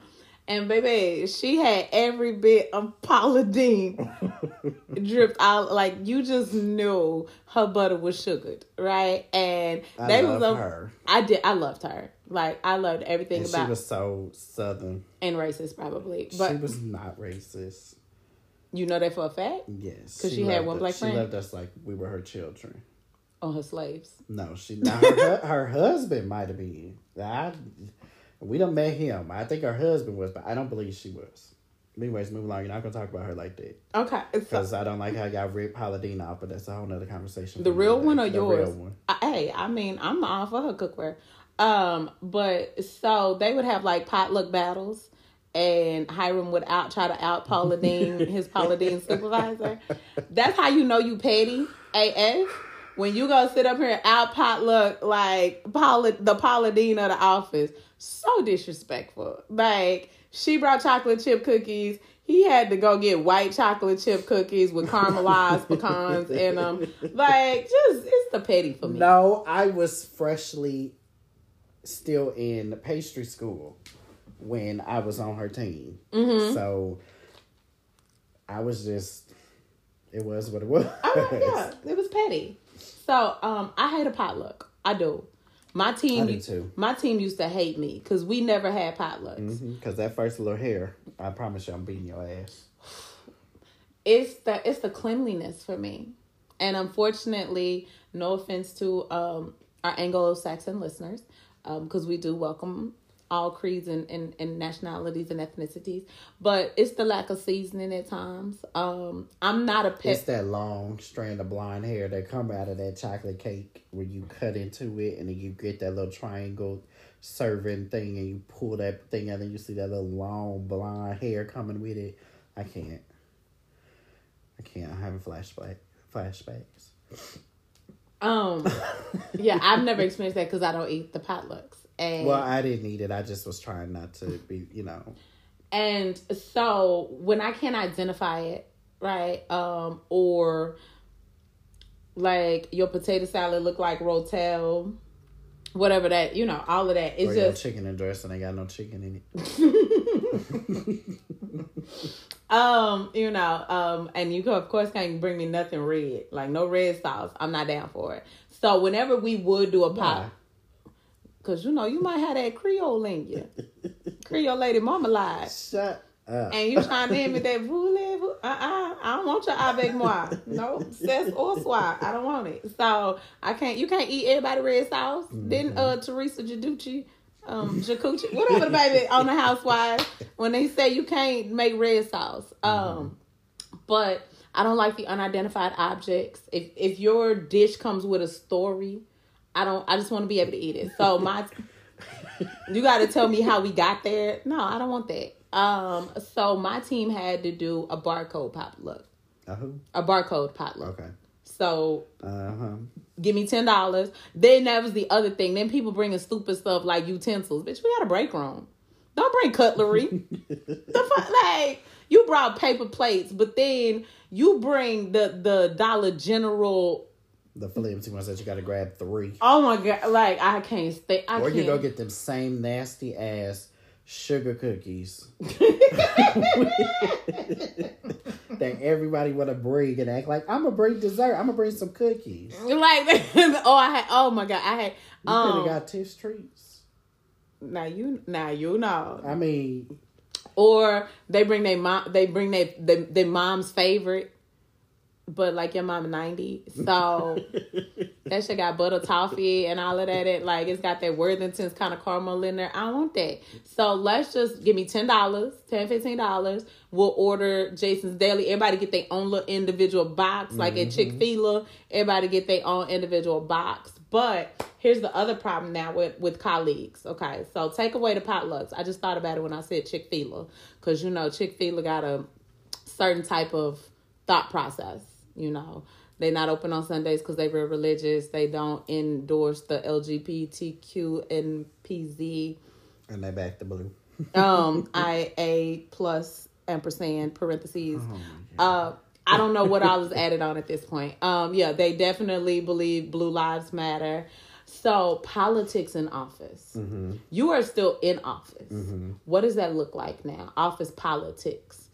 Speaker 1: and baby she had every bit of Paula Deen dripped out like you just knew her butter was sugared, right? And
Speaker 2: I
Speaker 1: they was a,
Speaker 2: her.
Speaker 1: I did. I loved her. Like I loved everything
Speaker 2: And she was so southern.
Speaker 1: and racist probably, But she
Speaker 2: was not racist.
Speaker 1: you know that for a fact
Speaker 2: Yes,
Speaker 1: because she had
Speaker 2: loved
Speaker 1: one
Speaker 2: us-
Speaker 1: black
Speaker 2: She
Speaker 1: friend?
Speaker 2: loved us like we were her children.
Speaker 1: on her slaves.
Speaker 2: No, she. Now her, her husband might have been. I, we don't met him. I think her husband was, but I don't believe she was. Anyways, move along. You're not gonna talk about her like that
Speaker 1: Okay,
Speaker 2: because I don't like how y'all rip Paula Deen off. But that's a whole nother conversation.
Speaker 1: the real one or
Speaker 2: The
Speaker 1: yours?
Speaker 2: real one.
Speaker 1: Hey, I mean, I'm all for her cookware. Um, but so they would have like potluck battles. And Hiram would out try to out Paula Deen, his Paula Deen supervisor. That's how you know you petty AF. When you go sit up here and out potluck like Paula, the Paula Deen of the office, so disrespectful. Like she brought chocolate chip cookies. He had to go get white chocolate chip cookies with caramelized pecans in them. Like, just it's the petty for me.
Speaker 2: No, I was freshly still in pastry school when I was on her team.
Speaker 1: Mm-hmm.
Speaker 2: So I was just It was what it was.
Speaker 1: Oh, yeah, it was petty. So um, I hate a potluck. I do. My team, my team used to hate me because we never had potlucks.
Speaker 2: Because that first little hair, I promise you, I'm beating your ass.
Speaker 1: It's the it's the cleanliness for me, and unfortunately, no offense to um, our Anglo-Saxon listeners, because we do welcome all creeds and, and, and nationalities and ethnicities, but it's the lack of seasoning at times. Um, I'm not a pet.
Speaker 2: It's that long strand of blonde hair that come out of that chocolate cake where you cut into it and then you get that little triangle serving thing and you pull that thing out and you see that little long blonde hair coming with it. I can't. I can't. I'm having flashback flashbacks.
Speaker 1: Um, yeah, I've never experienced that because I don't eat the potlucks, and
Speaker 2: Well, I didn't eat it. I just was trying not to be, you know.
Speaker 1: and so when I can't identify it, right, um, or like your potato salad look like rotel, whatever that you know, all of that. It's
Speaker 2: or
Speaker 1: just
Speaker 2: chicken and dressing ain't got no chicken in it.
Speaker 1: um, you know, um, and you of course can't bring me nothing red, like no red sauce. I'm not down for it. So whenever we would do a
Speaker 2: Why?
Speaker 1: Cause you know you might have that Creole in you, Creole lady mama marmalade.
Speaker 2: Shut up.
Speaker 1: And you trying to hit me that voulez-vous? Uh-uh. I don't want your avec moi. No, c'est or soir. I don't want it. So I can't. You can't eat everybody red sauce. Didn't uh Teresa Jaducci, um Jacucci, whatever the baby on the Housewives when they say you can't make red sauce. Um, but I don't like the unidentified objects. If if your dish comes with a story, I don't. I just want to be able to eat it. So my you got to tell me how we got there. No, I don't want that. Um, so my team had to do a barcode potluck,
Speaker 2: Uh who?
Speaker 1: a barcode potluck.
Speaker 2: Okay.
Speaker 1: So
Speaker 2: Uh huh.
Speaker 1: give me ten dollars. Then that was the other thing. Then people bringing stupid stuff like utensils. Bitch, we got a break room. Don't bring cutlery. the fuck, like you brought paper plates, but then you bring the the Dollar General.
Speaker 2: The flimsy ones that you got to grab three.
Speaker 1: Oh my god! Like I can't stay. I
Speaker 2: Or
Speaker 1: can't.
Speaker 2: you go get them same nasty ass sugar cookies that everybody want to bring and act like I'm gonna bring dessert. I'm gonna bring some cookies.
Speaker 1: Like oh I had oh my god I had
Speaker 2: could
Speaker 1: um
Speaker 2: have got Tiff's treats.
Speaker 1: now you now you know
Speaker 2: I mean,
Speaker 1: or they bring their mom they bring their their, their mom's favorite but like your mom 90 so that shit got butter toffee and all of that. It like it's got that worthington's kind of caramel in there. I want that. So let's just give me $10 $10 $15 we'll order Jason's Deli everybody get their own little individual box like at mm-hmm. chick-fil-a. Everybody get their own individual box. But here's the other problem now with with colleagues okay? So take away the potlucks. I just thought about it when i said chick-fil-a because you know chick-fil-a got a certain type of thought process. You know, they're not open on Sundays because they were religious. They don't endorse the LGBTQ and PZ
Speaker 2: and they back the blue.
Speaker 1: um IA plus ampersand parentheses. Uh I don't know what all is added on at this point. Um yeah, they definitely believe blue lives matter. So politics in office. You are still in office. What does that look like now? Office politics.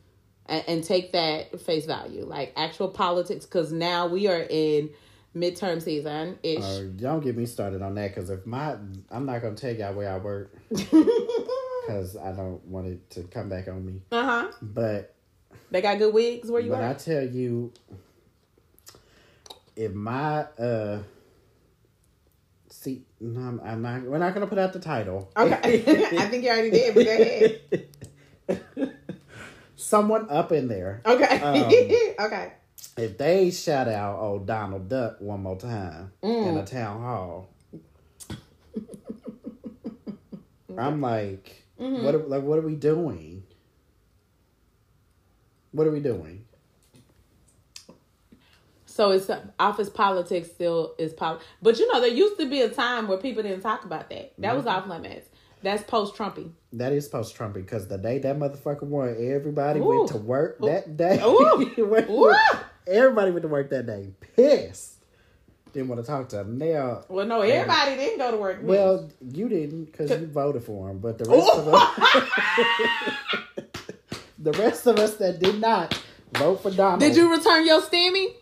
Speaker 1: And, and take that face value, like actual politics, because now we are in midterm season ish.
Speaker 2: Uh, don't get me started on that because if my, I'm not gonna tell y'all where I work because I don't want it to come back on me.
Speaker 1: Uh huh.
Speaker 2: But
Speaker 1: They got good wigs where you are?
Speaker 2: But I tell you, if my uh, see, no, I'm, I'm not. We're not gonna put out the title.
Speaker 1: Okay, I think you already did. But go ahead.
Speaker 2: Someone up in there,
Speaker 1: Okay.
Speaker 2: Um,
Speaker 1: okay.
Speaker 2: if they shout out old Donald Duck one more time
Speaker 1: Mm.
Speaker 2: in a town hall, I'm like,
Speaker 1: Mm-hmm.
Speaker 2: what? Are, like, what are we doing? What are we doing?
Speaker 1: So it's office politics still is pol, but you know there used to be a time where people didn't talk about that. That was off limits. That's post Trumpy.
Speaker 2: That is post Trump because the day that motherfucker won, everybody
Speaker 1: Ooh.
Speaker 2: went to work that day.
Speaker 1: Ooh.
Speaker 2: Went-
Speaker 1: Ooh.
Speaker 2: everybody went to work that day, pissed. Didn't want to talk to him. Now,
Speaker 1: Well, no, everybody didn't go to work.
Speaker 2: well, you didn't because you voted for him, but the rest of us, the rest of us that did not Vote for Donald.
Speaker 1: Did you return your stimmy?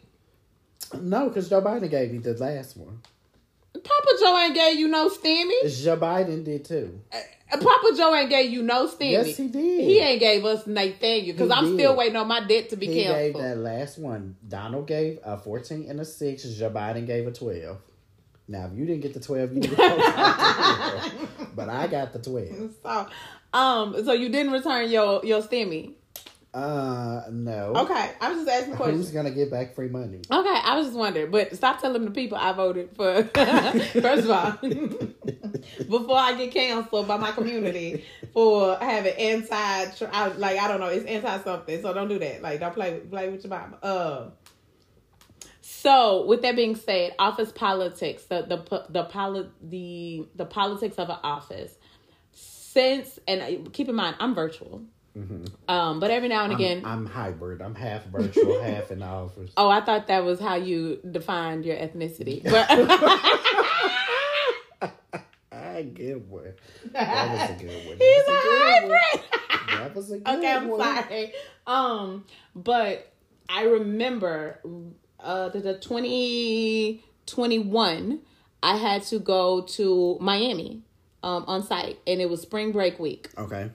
Speaker 2: No, because Joe Biden gave me the last one.
Speaker 1: Papa Joe ain't gave you no stimmy.
Speaker 2: Joe Biden did too.
Speaker 1: Uh, Papa Joe ain't gave you no stimmy.
Speaker 2: Yes, he did.
Speaker 1: He ain't gave us Nathaniel because I'm
Speaker 2: did.
Speaker 1: still waiting on my debt to be killed.
Speaker 2: He gave that last one. Donald gave a 14 and a 6. Joe Biden gave a 12. Now, if you didn't get the 12, you didn't get the 12. But I got the 12.
Speaker 1: So, um, so you didn't return your your stimmy.
Speaker 2: Uh, no.
Speaker 1: Okay, I was just asking questions.
Speaker 2: Who's going to get back free money?
Speaker 1: Okay, I was just wondering, but stop telling the people I voted for. First of all, before I get canceled by my community for having anti, I, like I don't know, it's anti something. So don't do that. Like don't play play with your mama. Uh, so with that being said, office politics, the the the poli- the the politics of an office. Since and keep in mind, I'm virtual. Um, but every now and again,
Speaker 2: Mm-hmm. I'm, I'm hybrid. I'm half virtual, half in the office.
Speaker 1: Oh, I thought that was how you defined your ethnicity. But
Speaker 2: I get one. That was a good one.
Speaker 1: he's a
Speaker 2: was good one.
Speaker 1: hybrid.
Speaker 2: That was a good
Speaker 1: okay, I'm
Speaker 2: one.
Speaker 1: sorry. Um, but I remember uh the, the 2021 I had to go to Miami um on site and it was spring break week.
Speaker 2: Okay.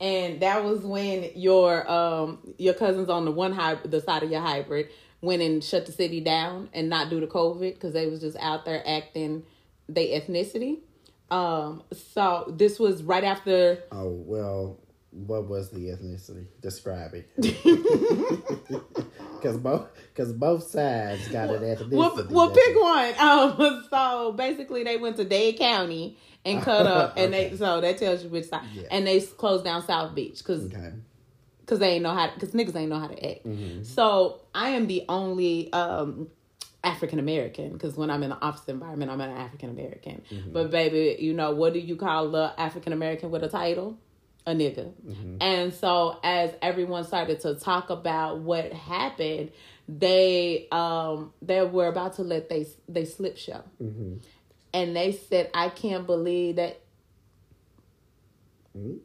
Speaker 1: And that was when your um your cousins on the one hybrid, the side of your hybrid, went and shut the city down and not due to COVID because they was just out there acting their ethnicity. Um, so this was right after.
Speaker 2: Oh, well, what was the ethnicity? Describe it. Because both, cause both sides got an ethnicity.
Speaker 1: Well, well, pick one. Um, so basically, they went to Dade County and cut up, and they so that tells you which side.
Speaker 2: Yeah.
Speaker 1: And they closed down South Beach because
Speaker 2: Okay.
Speaker 1: because they ain't know how because niggas ain't know how to act.
Speaker 2: Mm-hmm.
Speaker 1: So I am the only um African American because when I'm in the office environment, I'm an African American.
Speaker 2: Mm-hmm.
Speaker 1: But baby, you know what do you call the African American with a title? A nigga.
Speaker 2: Mm-hmm.
Speaker 1: And so as everyone started to talk about what happened, they um they were about to let they they slip show.
Speaker 2: Mm-hmm.
Speaker 1: And they said, I can't believe that
Speaker 2: Mhm.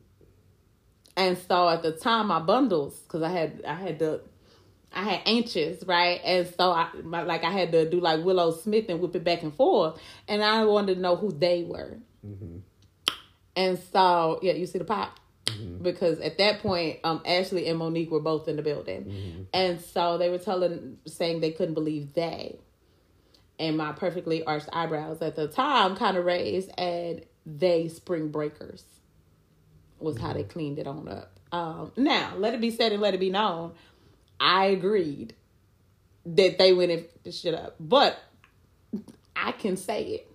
Speaker 1: and so at the time, my bundles, because I had I had to, I had anxious, right? And so I my, like I had to do like Willow Smith and whip it back and forth, and I wanted to know who they were. And so yeah, you see the pop. Because at that point, um, Ashley and Monique were both in the building, and so they were telling, saying they couldn't believe they, and my perfectly arched eyebrows at the time kind of raised, and they spring breakers was how they cleaned it on up. Um, now, let it be said and let it be known, I agreed that they went and fucked this shit up, but I can say it.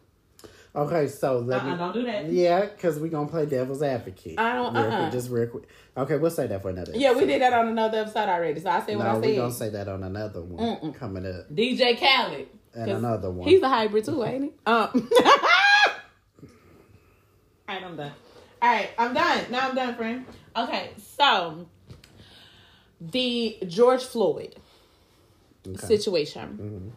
Speaker 2: Okay, so let me.
Speaker 1: Uh-uh, don't do that.
Speaker 2: Yeah, because we're going to play devil's advocate.
Speaker 1: I don't-
Speaker 2: Real
Speaker 1: uh-uh.
Speaker 2: quick, just real quick. Okay, we'll say that for another
Speaker 1: Yeah, we did that on another episode already. So I said what
Speaker 2: No,
Speaker 1: I
Speaker 2: we're
Speaker 1: said.
Speaker 2: going to say that on another one
Speaker 1: Mm-mm.
Speaker 2: coming up.
Speaker 1: DJ Khaled.
Speaker 2: And another one.
Speaker 1: He's a hybrid too, ain't he? Um. All right, I'm done. All right, I'm done. Now I'm done, friend. Okay, so the George Floyd
Speaker 2: Okay.
Speaker 1: situation. Mm-hmm.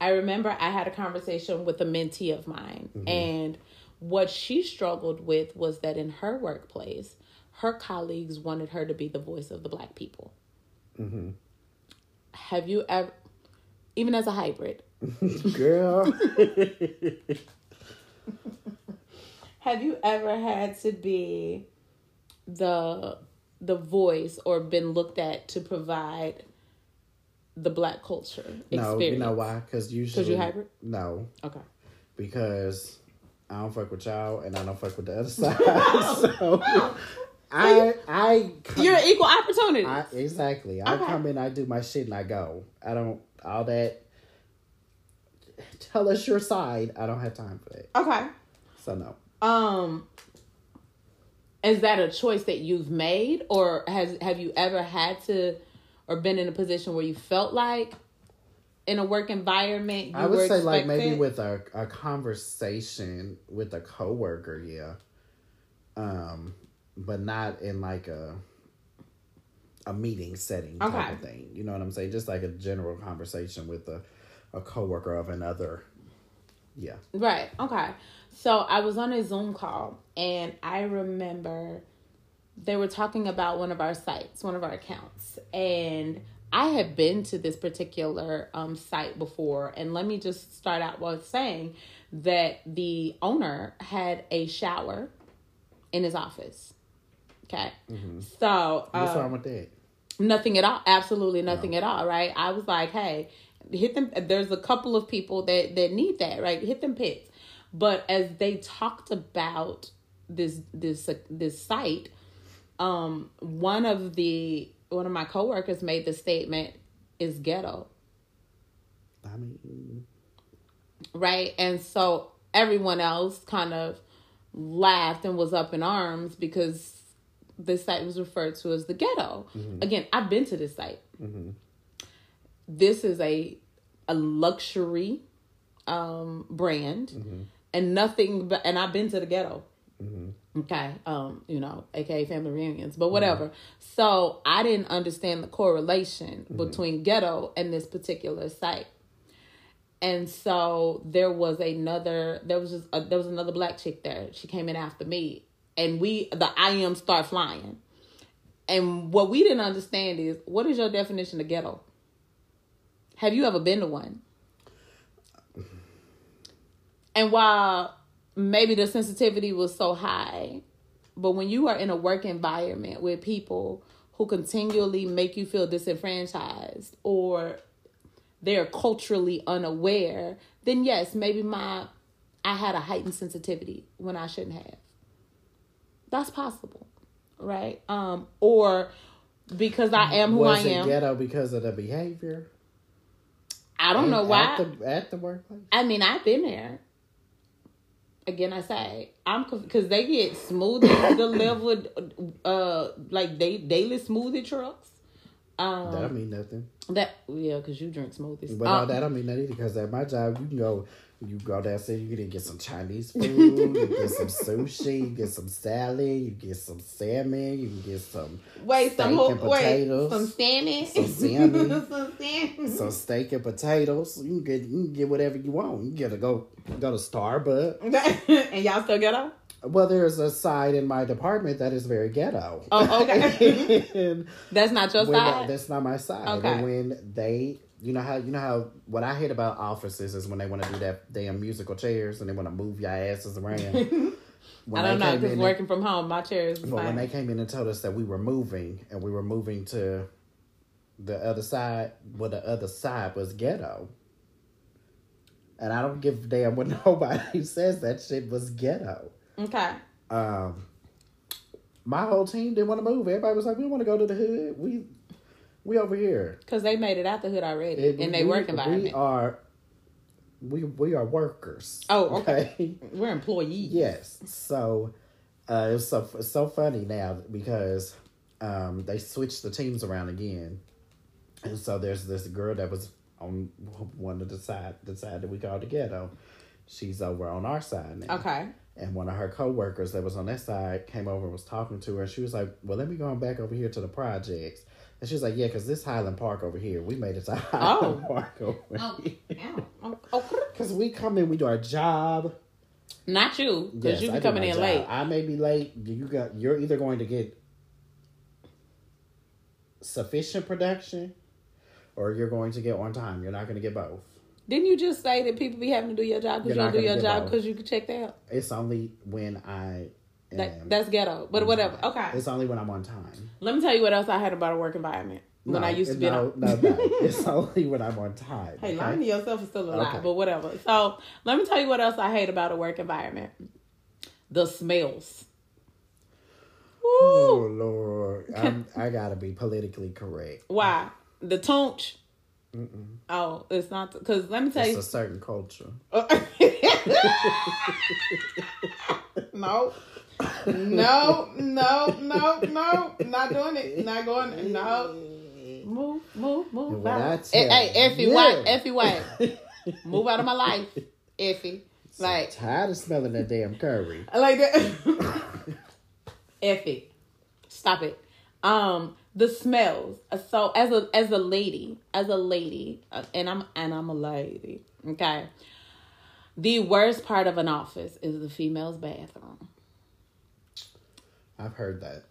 Speaker 1: I remember I had a conversation with a mentee of mine, mm-hmm. and what she struggled with was that in her workplace, her colleagues wanted her to be the voice of the black people. Mm-hmm. Have you ever, even as a hybrid,
Speaker 2: Girl.
Speaker 1: have you ever had to be the the voice or been looked at to provide the black culture experience?
Speaker 2: no, you know why? Because usually.
Speaker 1: Because you hybrid?
Speaker 2: No,
Speaker 1: Okay.
Speaker 2: because I don't fuck with y'all and I don't fuck with the other side. so I I come,
Speaker 1: You're an equal opportunity.
Speaker 2: I exactly. I
Speaker 1: Okay.
Speaker 2: come in, I do my shit, and I go. I don't all that. Tell us your side. I don't have time for that.
Speaker 1: okay.
Speaker 2: So no.
Speaker 1: Um is that a choice that you've made or has have you ever had to or been in a position where you felt like in a work environment you
Speaker 2: I would say like maybe with a, a conversation with a coworker, yeah. Um, but not in like a a meeting setting type
Speaker 1: Okay.
Speaker 2: of thing. You know what I'm saying? Just like a general conversation with a a coworker of another. Yeah.
Speaker 1: Right. Okay. So I was on a Zoom call and I remember they were talking about one of our sites, one of our accounts, and I have been to this particular um, site before, and let me just start out with saying that the owner had a shower in his office. Okay, so
Speaker 2: What's
Speaker 1: uh,
Speaker 2: wrong with that?
Speaker 1: Nothing at all. Absolutely nothing at all right? I was like hey hit them there's a couple of people that that need that right? Hit them pits. But as they talked about this this uh, this site um one of the one of my coworkers made the statement is ghetto.
Speaker 2: I mean,
Speaker 1: right? And so everyone else kind of laughed and was up in arms because this site was referred to as the ghetto. Mm-hmm. Again, I've been to this site. Mm-hmm. This is a a luxury um brand mm-hmm. and nothing but and I've been to the ghetto. Okay, um, you know, aka family reunions, but whatever. So I didn't understand the correlation between ghetto and this particular site. And so there was another there was just a, there was another black chick there. She came in after me and we the I am start flying. And what we didn't understand is what is your definition of ghetto? Have you ever been to one? And while maybe the sensitivity was so high but when you are in a work environment with people who continually make you feel disenfranchised or they're culturally unaware, then yes, maybe my I had a heightened sensitivity when I shouldn't have. That's possible, right? Um, or because I am who
Speaker 2: was
Speaker 1: I
Speaker 2: it
Speaker 1: am.
Speaker 2: ghetto because of the behavior?
Speaker 1: I don't know
Speaker 2: At
Speaker 1: why.
Speaker 2: the, at the workplace?
Speaker 1: I mean, I've been there. Again, I say I'm because they get smoothie delivered, uh, like they daily smoothie trucks. Um,
Speaker 2: that don't mean nothing.
Speaker 1: that yeah, because you drink smoothies.
Speaker 2: But
Speaker 1: Um,
Speaker 2: no, that don't mean nothing because at my job, you can go, you go downstairs, you can get some Chinese food, you get some sushi, you get some salad, you get some salmon, you can get some
Speaker 1: Wait, some
Speaker 2: steak
Speaker 1: whole,
Speaker 2: and
Speaker 1: wait,
Speaker 2: potatoes,
Speaker 1: some salmon,
Speaker 2: some salmon.
Speaker 1: some salmon.
Speaker 2: some steak and potatoes. You can get, you can get whatever you want. You get to go, go to Starbucks.
Speaker 1: and y'all still ghetto?
Speaker 2: Well, there's a side in my department that is very ghetto.
Speaker 1: Oh, okay. That's not your
Speaker 2: when uh,
Speaker 1: side.
Speaker 2: that's not my side.
Speaker 1: Okay.
Speaker 2: And when they, you know how you know how what I hate about offices is when they want to do that damn musical chairs and they want to move your asses around. When
Speaker 1: I don't know because
Speaker 2: in-
Speaker 1: working from home, my chair is
Speaker 2: But when they came in and told us that we were moving and we were moving to the other side, well, the other side was ghetto. And I don't give a damn what nobody says that shit was ghetto.
Speaker 1: Okay.
Speaker 2: Um, my whole team didn't want to move. Everybody was like, "We want to go to the hood. We, we over here."
Speaker 1: Because they made it out the hood already
Speaker 2: It-
Speaker 1: their
Speaker 2: we-
Speaker 1: work
Speaker 2: We are, we we are workers.
Speaker 1: Oh, okay. We're employees.
Speaker 2: Yes. So uh, it's so it's so funny now because um, they switched the teams around again, and so there's this girl that was on one of the side the side that we call the ghetto. She's over on our side now.
Speaker 1: Okay.
Speaker 2: And one of her coworkers that was on that side came over and was talking to her. And she was like, "Well, let me go on back over here to the projects." And she's like, "Yeah, because this Highland Park over here, we made it to Highland
Speaker 1: Oh.
Speaker 2: Park over
Speaker 1: Oh,
Speaker 2: here.
Speaker 1: Oh, oh.
Speaker 2: Because we come in, we do our job.
Speaker 1: Not you, because
Speaker 2: Yes,
Speaker 1: you be coming in
Speaker 2: job.
Speaker 1: late.
Speaker 2: I may be late. You got. You're either going to get sufficient production, or you're going to get on time. You're not going to get both.
Speaker 1: Didn't you just say that people be having to do your job because you don't do your job because you can check that out?
Speaker 2: It's only when I.
Speaker 1: That, that's ghetto. But whatever. Okay.
Speaker 2: It's only when I'm on time.
Speaker 1: Let me tell you what else I had about a work environment when
Speaker 2: No,
Speaker 1: I used to be.
Speaker 2: no,
Speaker 1: in
Speaker 2: no, no. It's only when I'm on time.
Speaker 1: Hey,
Speaker 2: okay?
Speaker 1: lying to yourself is still a lie,
Speaker 2: Okay.
Speaker 1: but whatever. So let me tell you what else I hate about a work environment: the smells.
Speaker 2: Oh Lord, I'm, I gotta be politically correct.
Speaker 1: Why the tunch? Oh, it's not because let me tell
Speaker 2: It's
Speaker 1: you.
Speaker 2: It's a certain culture.
Speaker 1: no. No, no, no, no, not doing it. Not going. No, move, move, move.
Speaker 2: And when
Speaker 1: out.
Speaker 2: tell
Speaker 1: Hey, hey, Effie,
Speaker 2: you-
Speaker 1: white, Effie, white, move out of my life, Effie. Like,
Speaker 2: Tired of smelling that damn curry.
Speaker 1: I like that. Effie, stop it. Um, the smells. So as a as a lady, as a lady, uh, and I'm and I'm a lady. Okay. The worst part of an office is the female's bathroom.
Speaker 2: I've heard that.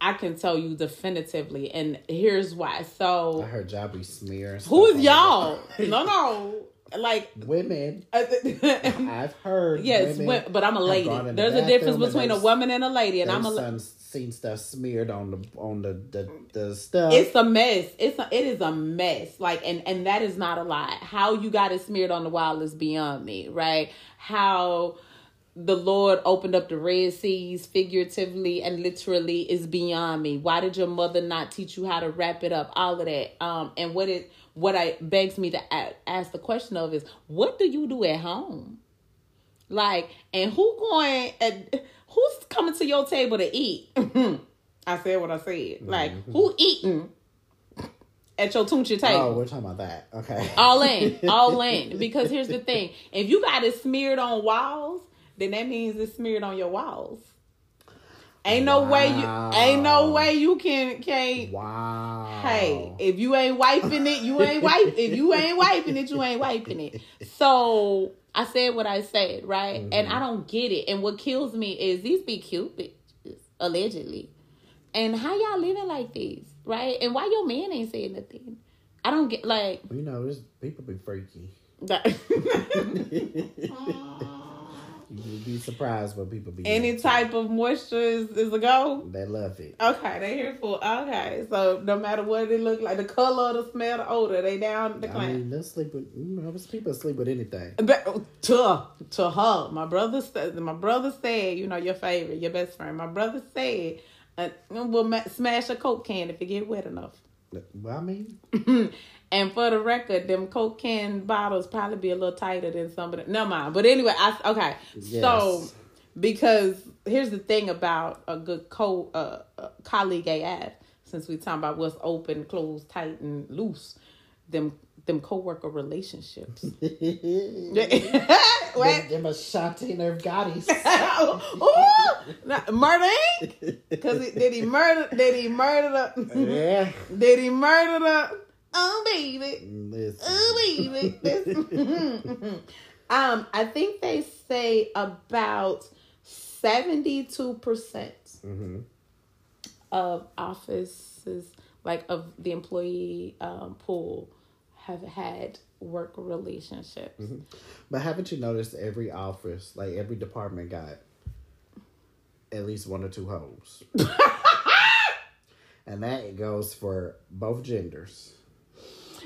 Speaker 1: I can tell you definitively, and here's why. So I
Speaker 2: heard y'all be smearing.
Speaker 1: who is y'all? No, no, like.
Speaker 2: Women. I've heard.
Speaker 1: when- but I'm a lady.
Speaker 2: in the
Speaker 1: There's a difference between a woman and a lady, and I'm a.
Speaker 2: son- seen stuff smeared on the on the the, the stuff.
Speaker 1: It's a mess. It's a, it is a mess. Like and and that is not a lie. How you got it smeared on the wall is beyond me, right? How the Lord opened up the Red Seas figuratively and literally is beyond me. Why did your mother not teach you how to wrap it up? All of that. Um, and what it what I begs me to ask the question of is, what do you do at home? Like, and who going? At, who's coming to your table to eat? I said what I said. Like, who eating at your tunchi table?
Speaker 2: oh, we're talking about that. Okay.
Speaker 1: All in, all in. Because here's the thing: if you got it smeared on walls, then that means it's smeared on your walls. Ain't no way you, ain't no way you can can't.
Speaker 2: Wow.
Speaker 1: Hey, if you ain't wiping it, you ain't wipe. If you ain't wiping it, you ain't wiping it. So I said what I said, right? And mm-hmm. I don't get it. And what kills me is these be cute bitches, allegedly. And how y'all living like this, right? And why your man ain't saying nothing? I don't get like
Speaker 2: you know, this people be freaky. You'd be surprised what people be
Speaker 1: Any type of moisture is, is a go.
Speaker 2: They love it.
Speaker 1: Okay, they here for okay. So no matter what it look like, the color, the smell, the odor, they down the
Speaker 2: I
Speaker 1: claim.
Speaker 2: mean, they'll sleep with. You know, people sleep with anything.
Speaker 1: But to to her, my brother said. My brother said, you know, your favorite, your best friend. My brother said, uh, "We'll ma- smash a coke can if it get wet enough."
Speaker 2: Well, I mean,
Speaker 1: and for the record, them coke can bottles probably be a little tighter than some of the. No mind, but anyway, I okay. So because here's the thing about a good co uh, uh, colleague AF, since we talking about what's open, closed, tight, and loose, them them coworker relationships. What?
Speaker 2: them Ashanti Nerve Gotti's.
Speaker 1: Murder Inc. Because did he murder? Did he murder the?
Speaker 2: yeah.
Speaker 1: Did he murder the? Oh baby,
Speaker 2: Listen.
Speaker 1: oh baby. Um, I think they say about seventy-two percent
Speaker 2: hmm
Speaker 1: of offices, like of the employee um, pool, have had work relationships.
Speaker 2: But haven't you noticed every office, like every department, got at least one or two hoes, and that goes for both genders.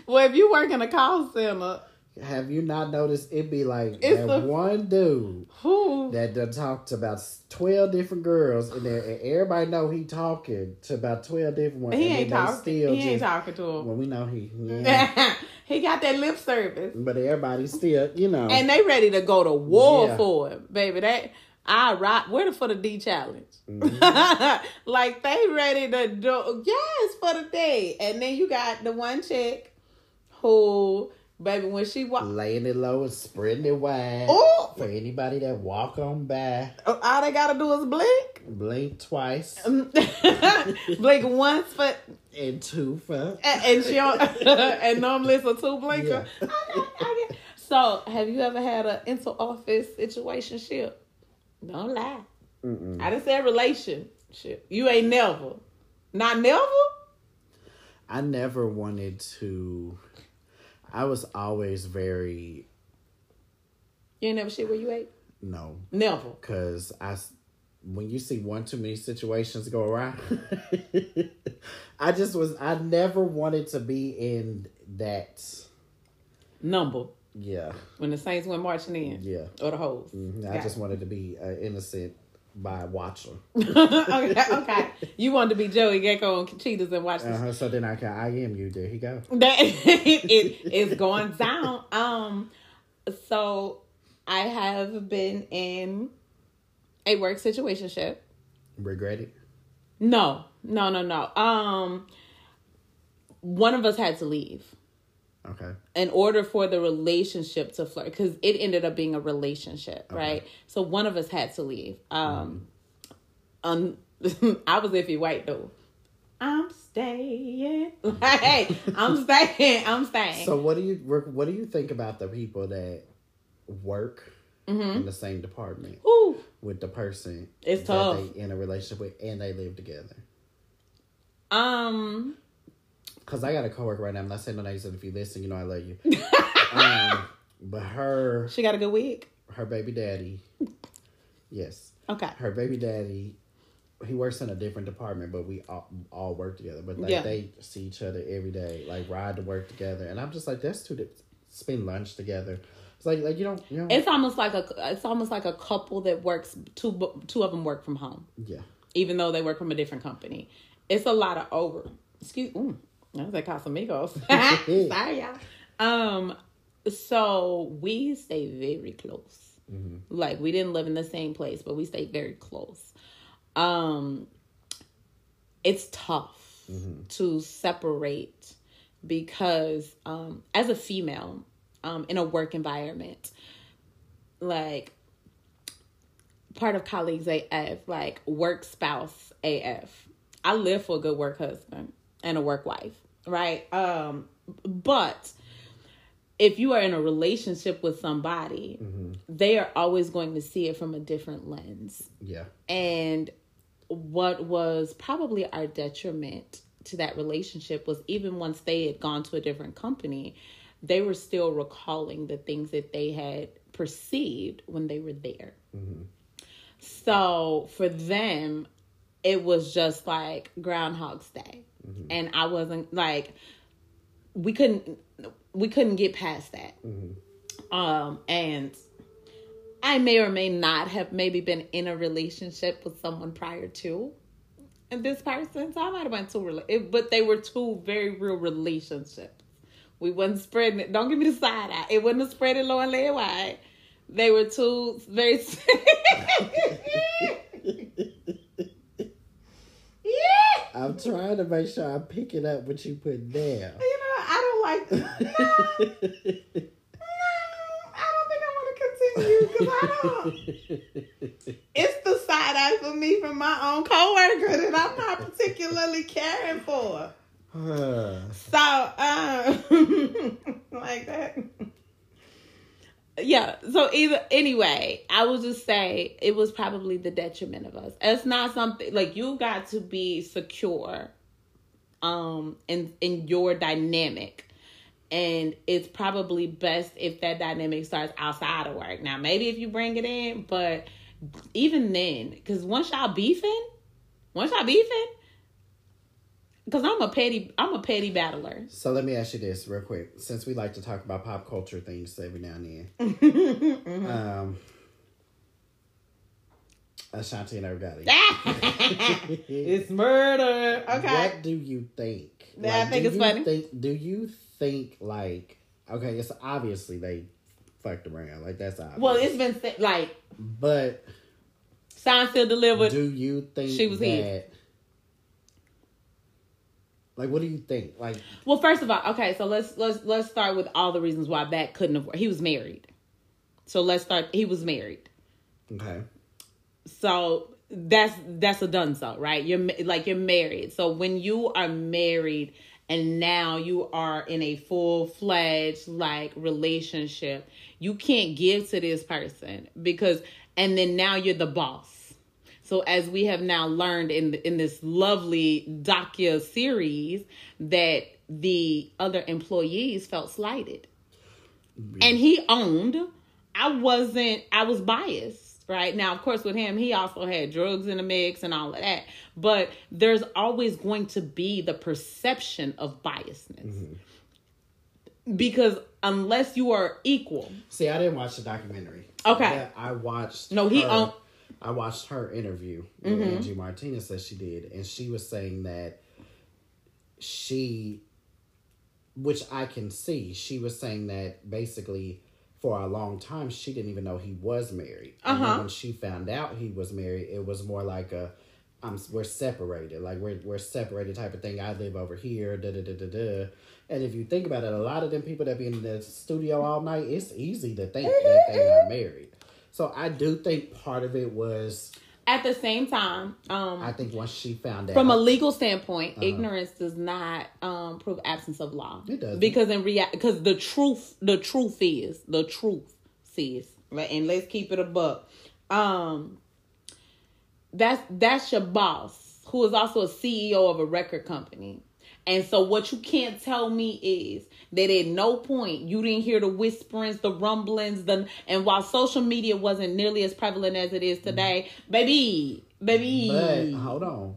Speaker 1: Well, if you work in a call center,
Speaker 2: Have you not noticed? It be like
Speaker 1: It's
Speaker 2: that
Speaker 1: a-
Speaker 2: one dude
Speaker 1: who
Speaker 2: that done talked to about twelve different girls, and there, and everybody know he talking to about twelve different ones.
Speaker 1: he
Speaker 2: and
Speaker 1: ain't talking.
Speaker 2: Still
Speaker 1: He ain't talking to him.
Speaker 2: Well, we know he. Yeah.
Speaker 1: he got that lip service,
Speaker 2: but everybody still, you know.
Speaker 1: and they ready to go to war
Speaker 2: Yeah.
Speaker 1: for it, baby. That I rock. Where the for the D challenge?
Speaker 2: Mm-hmm.
Speaker 1: like they ready to do yes for the day, and then you got the one chick who, baby, when she walk,
Speaker 2: laying it low and spreading it wide
Speaker 1: oh,
Speaker 2: for anybody that walk on by.
Speaker 1: Oh, all they gotta do is blink.
Speaker 2: Blink twice
Speaker 1: blink once for
Speaker 2: and two for.
Speaker 1: and, and she don't, and normally it's a two blinker.
Speaker 2: Yeah.
Speaker 1: So, have you ever had an inter office situationship? Don't lie.
Speaker 2: Mm-mm.
Speaker 1: I didn't say relationship. You ain't never. Not never.
Speaker 2: I never wanted to. I was always very
Speaker 1: You ain't never shit where you ate.
Speaker 2: no,
Speaker 1: Never.
Speaker 2: because I, when you see one too many situations go around, I just was. I never wanted to be in that.
Speaker 1: Number
Speaker 2: Yeah,
Speaker 1: when the Saints went marching in
Speaker 2: yeah.
Speaker 1: or the hoes.
Speaker 2: Mhm. I just wanted to be uh, innocent by watcher.
Speaker 1: okay, okay. You wanted to be Joey Greco on Cheaters and watch
Speaker 2: Uh-huh, so then I can. I am you. There he go.
Speaker 1: that it is going down. Um, so I have been in a work situationship.
Speaker 2: Regret it.
Speaker 1: No, no, no, no. Um, one of us had to leave
Speaker 2: Okay.
Speaker 1: in order for the relationship to flirt because it ended up being a relationship, right? So one of us had to leave. Um, um, I was Effie White though. I'm staying. hey, I'm staying. I'm staying.
Speaker 2: So what do you what do you think about the people that work
Speaker 1: Mm-hmm.
Speaker 2: in the same department
Speaker 1: Ooh,
Speaker 2: with the person
Speaker 1: It's
Speaker 2: that
Speaker 1: tough.
Speaker 2: they in a relationship with and they live together?
Speaker 1: Um,
Speaker 2: Cause I got a coworker right now. I'm not saying no names, and if you listen, you know I love you. um, but her
Speaker 1: she got a good wig.
Speaker 2: her baby daddy, yes,
Speaker 1: Okay.
Speaker 2: her baby daddy, he works in a different department, but we all, all work together. But like
Speaker 1: Yeah.
Speaker 2: they see each other every day, like ride to work together, and I'm just like, that's two that spend lunch together. It's like like you don't you know
Speaker 1: It's almost like a it's almost like a couple that works two two of them work from home,
Speaker 2: yeah
Speaker 1: even though they work from a different company. It's a lot of over. Excuse. Ooh, I was like Casamigos. Sorry, y'all. Um, so we stay very close. Like we didn't live in the same place, but we stayed very close. Um, it's tough to separate because um, as a female um, in a work environment, like part of colleagues AF, like work spouse AF. I live for a good work husband and a work wife, right? Um, but if you are in a relationship with somebody, they are always going to see it from a different lens.
Speaker 2: yeah
Speaker 1: And what was probably our detriment to that relationship was even once they had gone to a different company, they were still recalling the things that they had perceived when they were there. So for them, it was just like Groundhog's Day. And I wasn't like we couldn't we couldn't get past that. Um and I may or may not have maybe been in a relationship with someone prior to and this person. So I might have been two, rela- it, but they were two very real relationships. We wasn't spreading it. Don't give me the side eye. It wasn't a spread it low and lay wide. They were two very. yeah,
Speaker 2: I'm trying to make sure I'm picking up what you put down.
Speaker 1: you know I don't like. No, I don't think I want to continue because I don't. It's the side eye for me from my own coworker that I'm not particularly caring for. So, um, like that. Yeah. So either anyway, I will just say it was probably the detriment of us. It's not something like you got to be secure, um, in in your dynamic, and it's probably best if that dynamic starts outside of work. Now, maybe if you bring it in, but even then, because once y'all beefing, once y'all beefing, because I'm a petty, I'm a petty battler.
Speaker 2: So let me ask you this real quick, since we like to talk about pop culture things every now and then. um, Ashanti and everybody.
Speaker 1: it's murder. Okay.
Speaker 2: What do you think?
Speaker 1: Yeah, I think
Speaker 2: do
Speaker 1: it's
Speaker 2: you
Speaker 1: funny.
Speaker 2: Think, do you think like okay? It's obviously they fucked around. Like that's obvious.
Speaker 1: Well, it's been like
Speaker 2: but
Speaker 1: signed, still delivered.
Speaker 2: do you think
Speaker 1: She was
Speaker 2: that?
Speaker 1: his.
Speaker 2: Like, what do you think? Like,
Speaker 1: Well, first of all, okay, so let's let's let's start with all the reasons why that couldn't have worked. He was married, so let's start. He was married,
Speaker 2: okay,
Speaker 1: so that's that's a done so, right? You're like you're married, so when you are married and now you are in a full fledged like relationship, you can't give to this person because, and then now you're the boss. So as we have now learned in in this lovely docu series that the other employees felt slighted. And he owned I wasn't I was biased, right? Now of course with him he also had drugs in the mix and all of that. But there's always going to be the perception of biasness. Mm-hmm. Because unless you are equal.
Speaker 2: see, I didn't watch the documentary.
Speaker 1: Okay.
Speaker 2: But I watched.
Speaker 1: No, he
Speaker 2: her-
Speaker 1: own-
Speaker 2: I watched her interview with
Speaker 1: Mm-hmm.
Speaker 2: Angie Martinez that she did, and she was saying that she, which I can see, she was saying that basically for a long time she didn't even know he was married.
Speaker 1: Uh-huh.
Speaker 2: when she found out he was married, it was more like a, I'm we're separated, like we're we're separated type of thing. I live over here, da da da da da. And if you think about it, a lot of them people that be in the studio all night, it's easy to think that they are married. So I do think part of it was
Speaker 1: At the same time, um
Speaker 2: I think once she found out
Speaker 1: from a legal standpoint, ignorance does not um, prove absence of law.
Speaker 2: It doesn't.
Speaker 1: because in real because the truth, the truth is the truth says, right? And let's keep it a buck. Um, that's that's your boss, who is also a CEO of a record company. And so what you can't tell me is that at no point you didn't hear the whisperings, the rumblings, the and while social media wasn't nearly as prevalent as it is today, baby, baby.
Speaker 2: But hold on,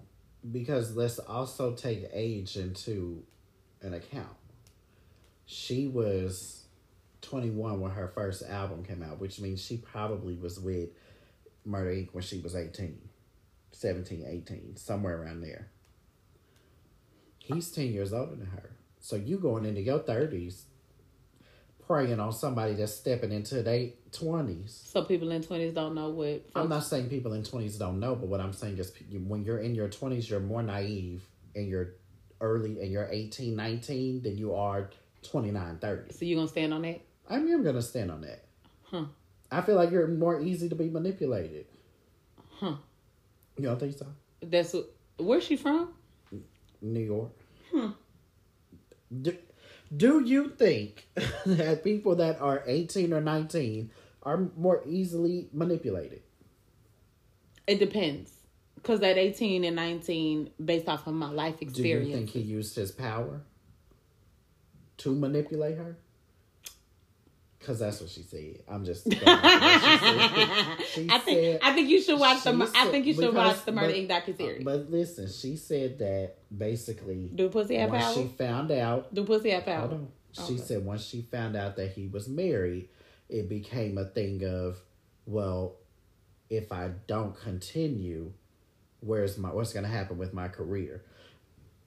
Speaker 2: because let's also take age into an account. She was 21 when her first album came out, which means she probably was with Murder Inc. when she was 18, 17, 18, somewhere around there. He's 10 years older than her. So you going into your 30s preying on somebody that's stepping into their 20s.
Speaker 1: So people in twenties don't know what.
Speaker 2: I'm not saying people in 20s don't know, but what I'm saying is when you're in your 20s, you're more naive and you're early and you're 18, 19 than you are 29, 30.
Speaker 1: So you gonna stand on that?
Speaker 2: I am going to stand on that.
Speaker 1: Huh.
Speaker 2: I feel like you're more easy to be manipulated.
Speaker 1: Huh.
Speaker 2: You don't think so?
Speaker 1: That's what, where's she from?
Speaker 2: New York.
Speaker 1: Hmm.
Speaker 2: Do, do you think that people that are 18 or 19 are more easily manipulated?
Speaker 1: It depends. Cause at eighteen and nineteen, based off of my life experience.
Speaker 2: Do you think he used his power to manipulate her? Because that's what she said. I'm just. going off what she said. She
Speaker 1: I think
Speaker 2: said-
Speaker 1: I think you should watch the.
Speaker 2: she
Speaker 1: I think you should
Speaker 2: because-
Speaker 1: watch the Murder Inc. docu series.
Speaker 2: But listen, she said that basically
Speaker 1: Do pussy have power?
Speaker 2: she found out
Speaker 1: Do pussy have power?
Speaker 2: Hold on. She
Speaker 1: Okay.
Speaker 2: said once she found out that he was married, it became a thing of, well, if I don't continue, where's my what's going to happen with my career?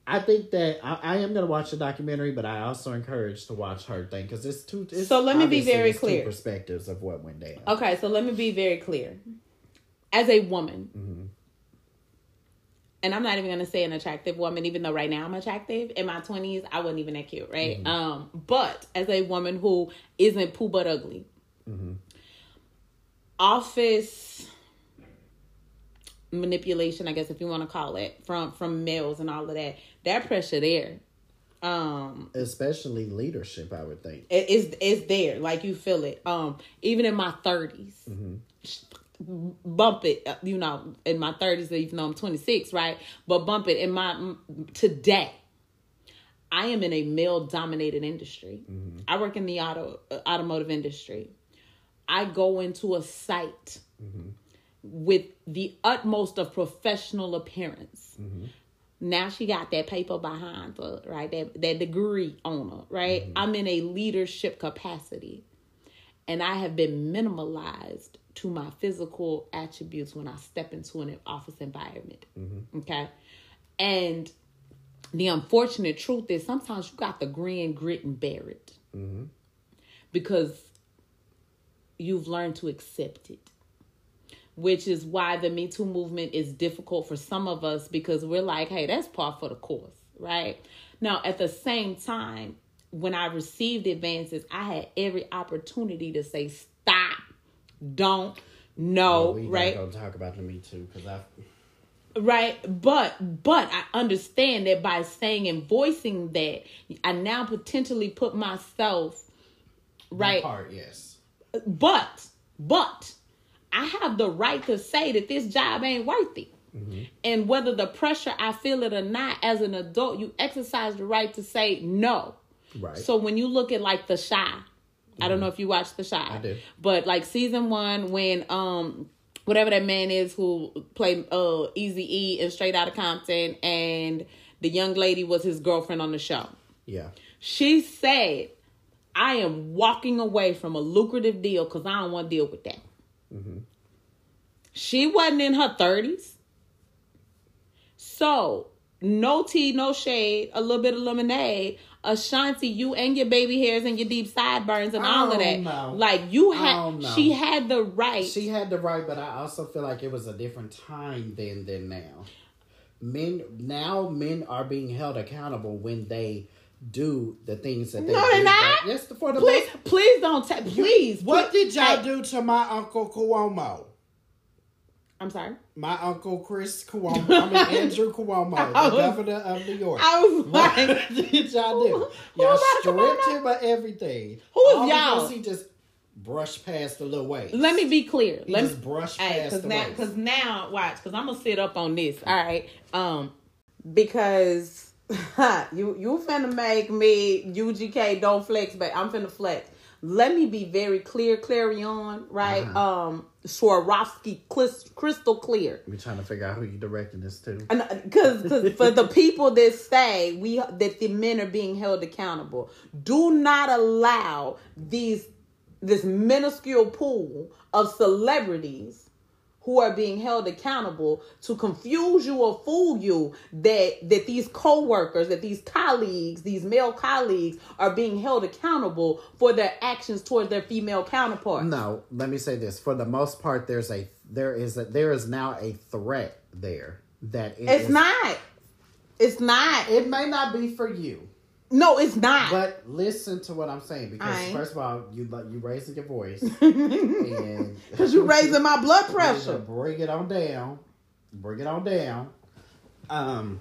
Speaker 2: I think that I, I am going to watch the documentary, but I also encourage to watch her thing because it's two. It's,
Speaker 1: So let me be very clear.
Speaker 2: perspectives of what went down.
Speaker 1: Okay, so let me be very clear. As a woman,
Speaker 2: Mm-hmm.
Speaker 1: and I'm not even gonna say an attractive woman, even though right now I'm attractive. In my 20s, I wasn't even that cute, right?
Speaker 2: Mm-hmm.
Speaker 1: Um, but as a woman who isn't poo but ugly,
Speaker 2: Mm-hmm.
Speaker 1: office manipulation, I guess if you want to call it, from from males and all of that, that pressure there. Um,
Speaker 2: Especially leadership, I would think.
Speaker 1: it is it's there like you feel it. Um even in my 30s bump it uh, you know in my 30s even though i'm 26 right? But bump it in my today i am in a male dominated industry i work in the auto uh, automotive industry. I go into a site with the utmost of professional appearance now she got that paper behind her, right? That that degree on her, right? Mm-hmm. I'm in a leadership capacity. And I have been minimalized to my physical attributes when I step into an office environment. Mm-hmm. Okay. And the unfortunate truth is sometimes you got the grin, grit, and bear it. Mm-hmm. Because you've learned to accept it which is why the Me Too movement is difficult for some of us because we're like, hey, that's par for the course, right? Now, at the same time, when I received advances, I had every opportunity to say, stop, don't, no,
Speaker 2: we
Speaker 1: right?
Speaker 2: gonna talk about the Me Too because I.
Speaker 1: right but but i understand that by saying and voicing that i now potentially put myself right
Speaker 2: Part yes.
Speaker 1: but but I have the right to say that this job ain't worth it. And whether the pressure I feel it or not, as an adult, you exercise the right to say no.
Speaker 2: Right.
Speaker 1: So when you look at like The Chi, I don't know if you watched The Chi,
Speaker 2: I do.
Speaker 1: but like season one when um whatever that man is who played uh Easy E and Straight Outta Compton, and the young lady was his girlfriend on the show.
Speaker 2: yeah.
Speaker 1: She said, I am walking away from a lucrative deal because I don't want to deal with that. Mm-hmm. She wasn't in her 30s. So, no tea, no shade, a little bit of lemonade. Ashanti, you and your baby hairs and your deep sideburns and all of that.
Speaker 2: no.
Speaker 1: Like you had, she had the right.
Speaker 2: She had the right, but I also feel like it was a different time then than now. Men now men are being held accountable when they do the things that they
Speaker 1: No, they're not.
Speaker 2: Yes, for the
Speaker 1: please,
Speaker 2: most.
Speaker 1: please don't. ta- please.
Speaker 3: What
Speaker 1: put-
Speaker 3: did y'all
Speaker 1: Hey,
Speaker 3: do to my uncle Cuomo?
Speaker 1: I'm sorry.
Speaker 3: My uncle Chris Cuomo. I mean Andrew Cuomo,
Speaker 1: I
Speaker 3: the
Speaker 1: was-
Speaker 3: governor of New York.
Speaker 1: I was
Speaker 3: What
Speaker 1: like,
Speaker 3: did y'all do?
Speaker 1: Who-
Speaker 3: Y'all stripped him of everything.
Speaker 1: Who is
Speaker 3: All
Speaker 1: y'all?
Speaker 3: He just brushed past the little waist.
Speaker 1: Let me be clear.
Speaker 3: He
Speaker 1: Let
Speaker 3: just
Speaker 1: me
Speaker 3: brushed
Speaker 1: Hey,
Speaker 3: past
Speaker 1: cause
Speaker 3: the
Speaker 1: now,
Speaker 3: waist.
Speaker 1: cause now, watch, cause I'm gonna sit up on this. All right, um, because you you finna make me UGK don't flex, but I'm finna flex. Let me be very clear, Clarion, right?
Speaker 3: Uh-huh.
Speaker 1: Um, Swarovski, crystal clear.
Speaker 2: We trying to figure out who you're directing this to.
Speaker 1: because for the people that say we that the men are being held accountable do not allow these this minuscule pool of celebrities who are being held accountable to confuse you or fool you that that these co-workers that these colleagues these male colleagues are being held accountable for their actions toward their female counterparts.
Speaker 2: No, let me say this. For the most part, there's a there is a there is now a threat there that it
Speaker 1: it's
Speaker 2: is-
Speaker 1: not. It's not.
Speaker 2: It may not be for you,
Speaker 1: no it's not
Speaker 2: but listen to what I'm saying because
Speaker 1: Aight.
Speaker 2: first of all, you you raising your voice and
Speaker 1: Because you raising my blood pressure.
Speaker 2: Bring it on down. Bring it on down. Um,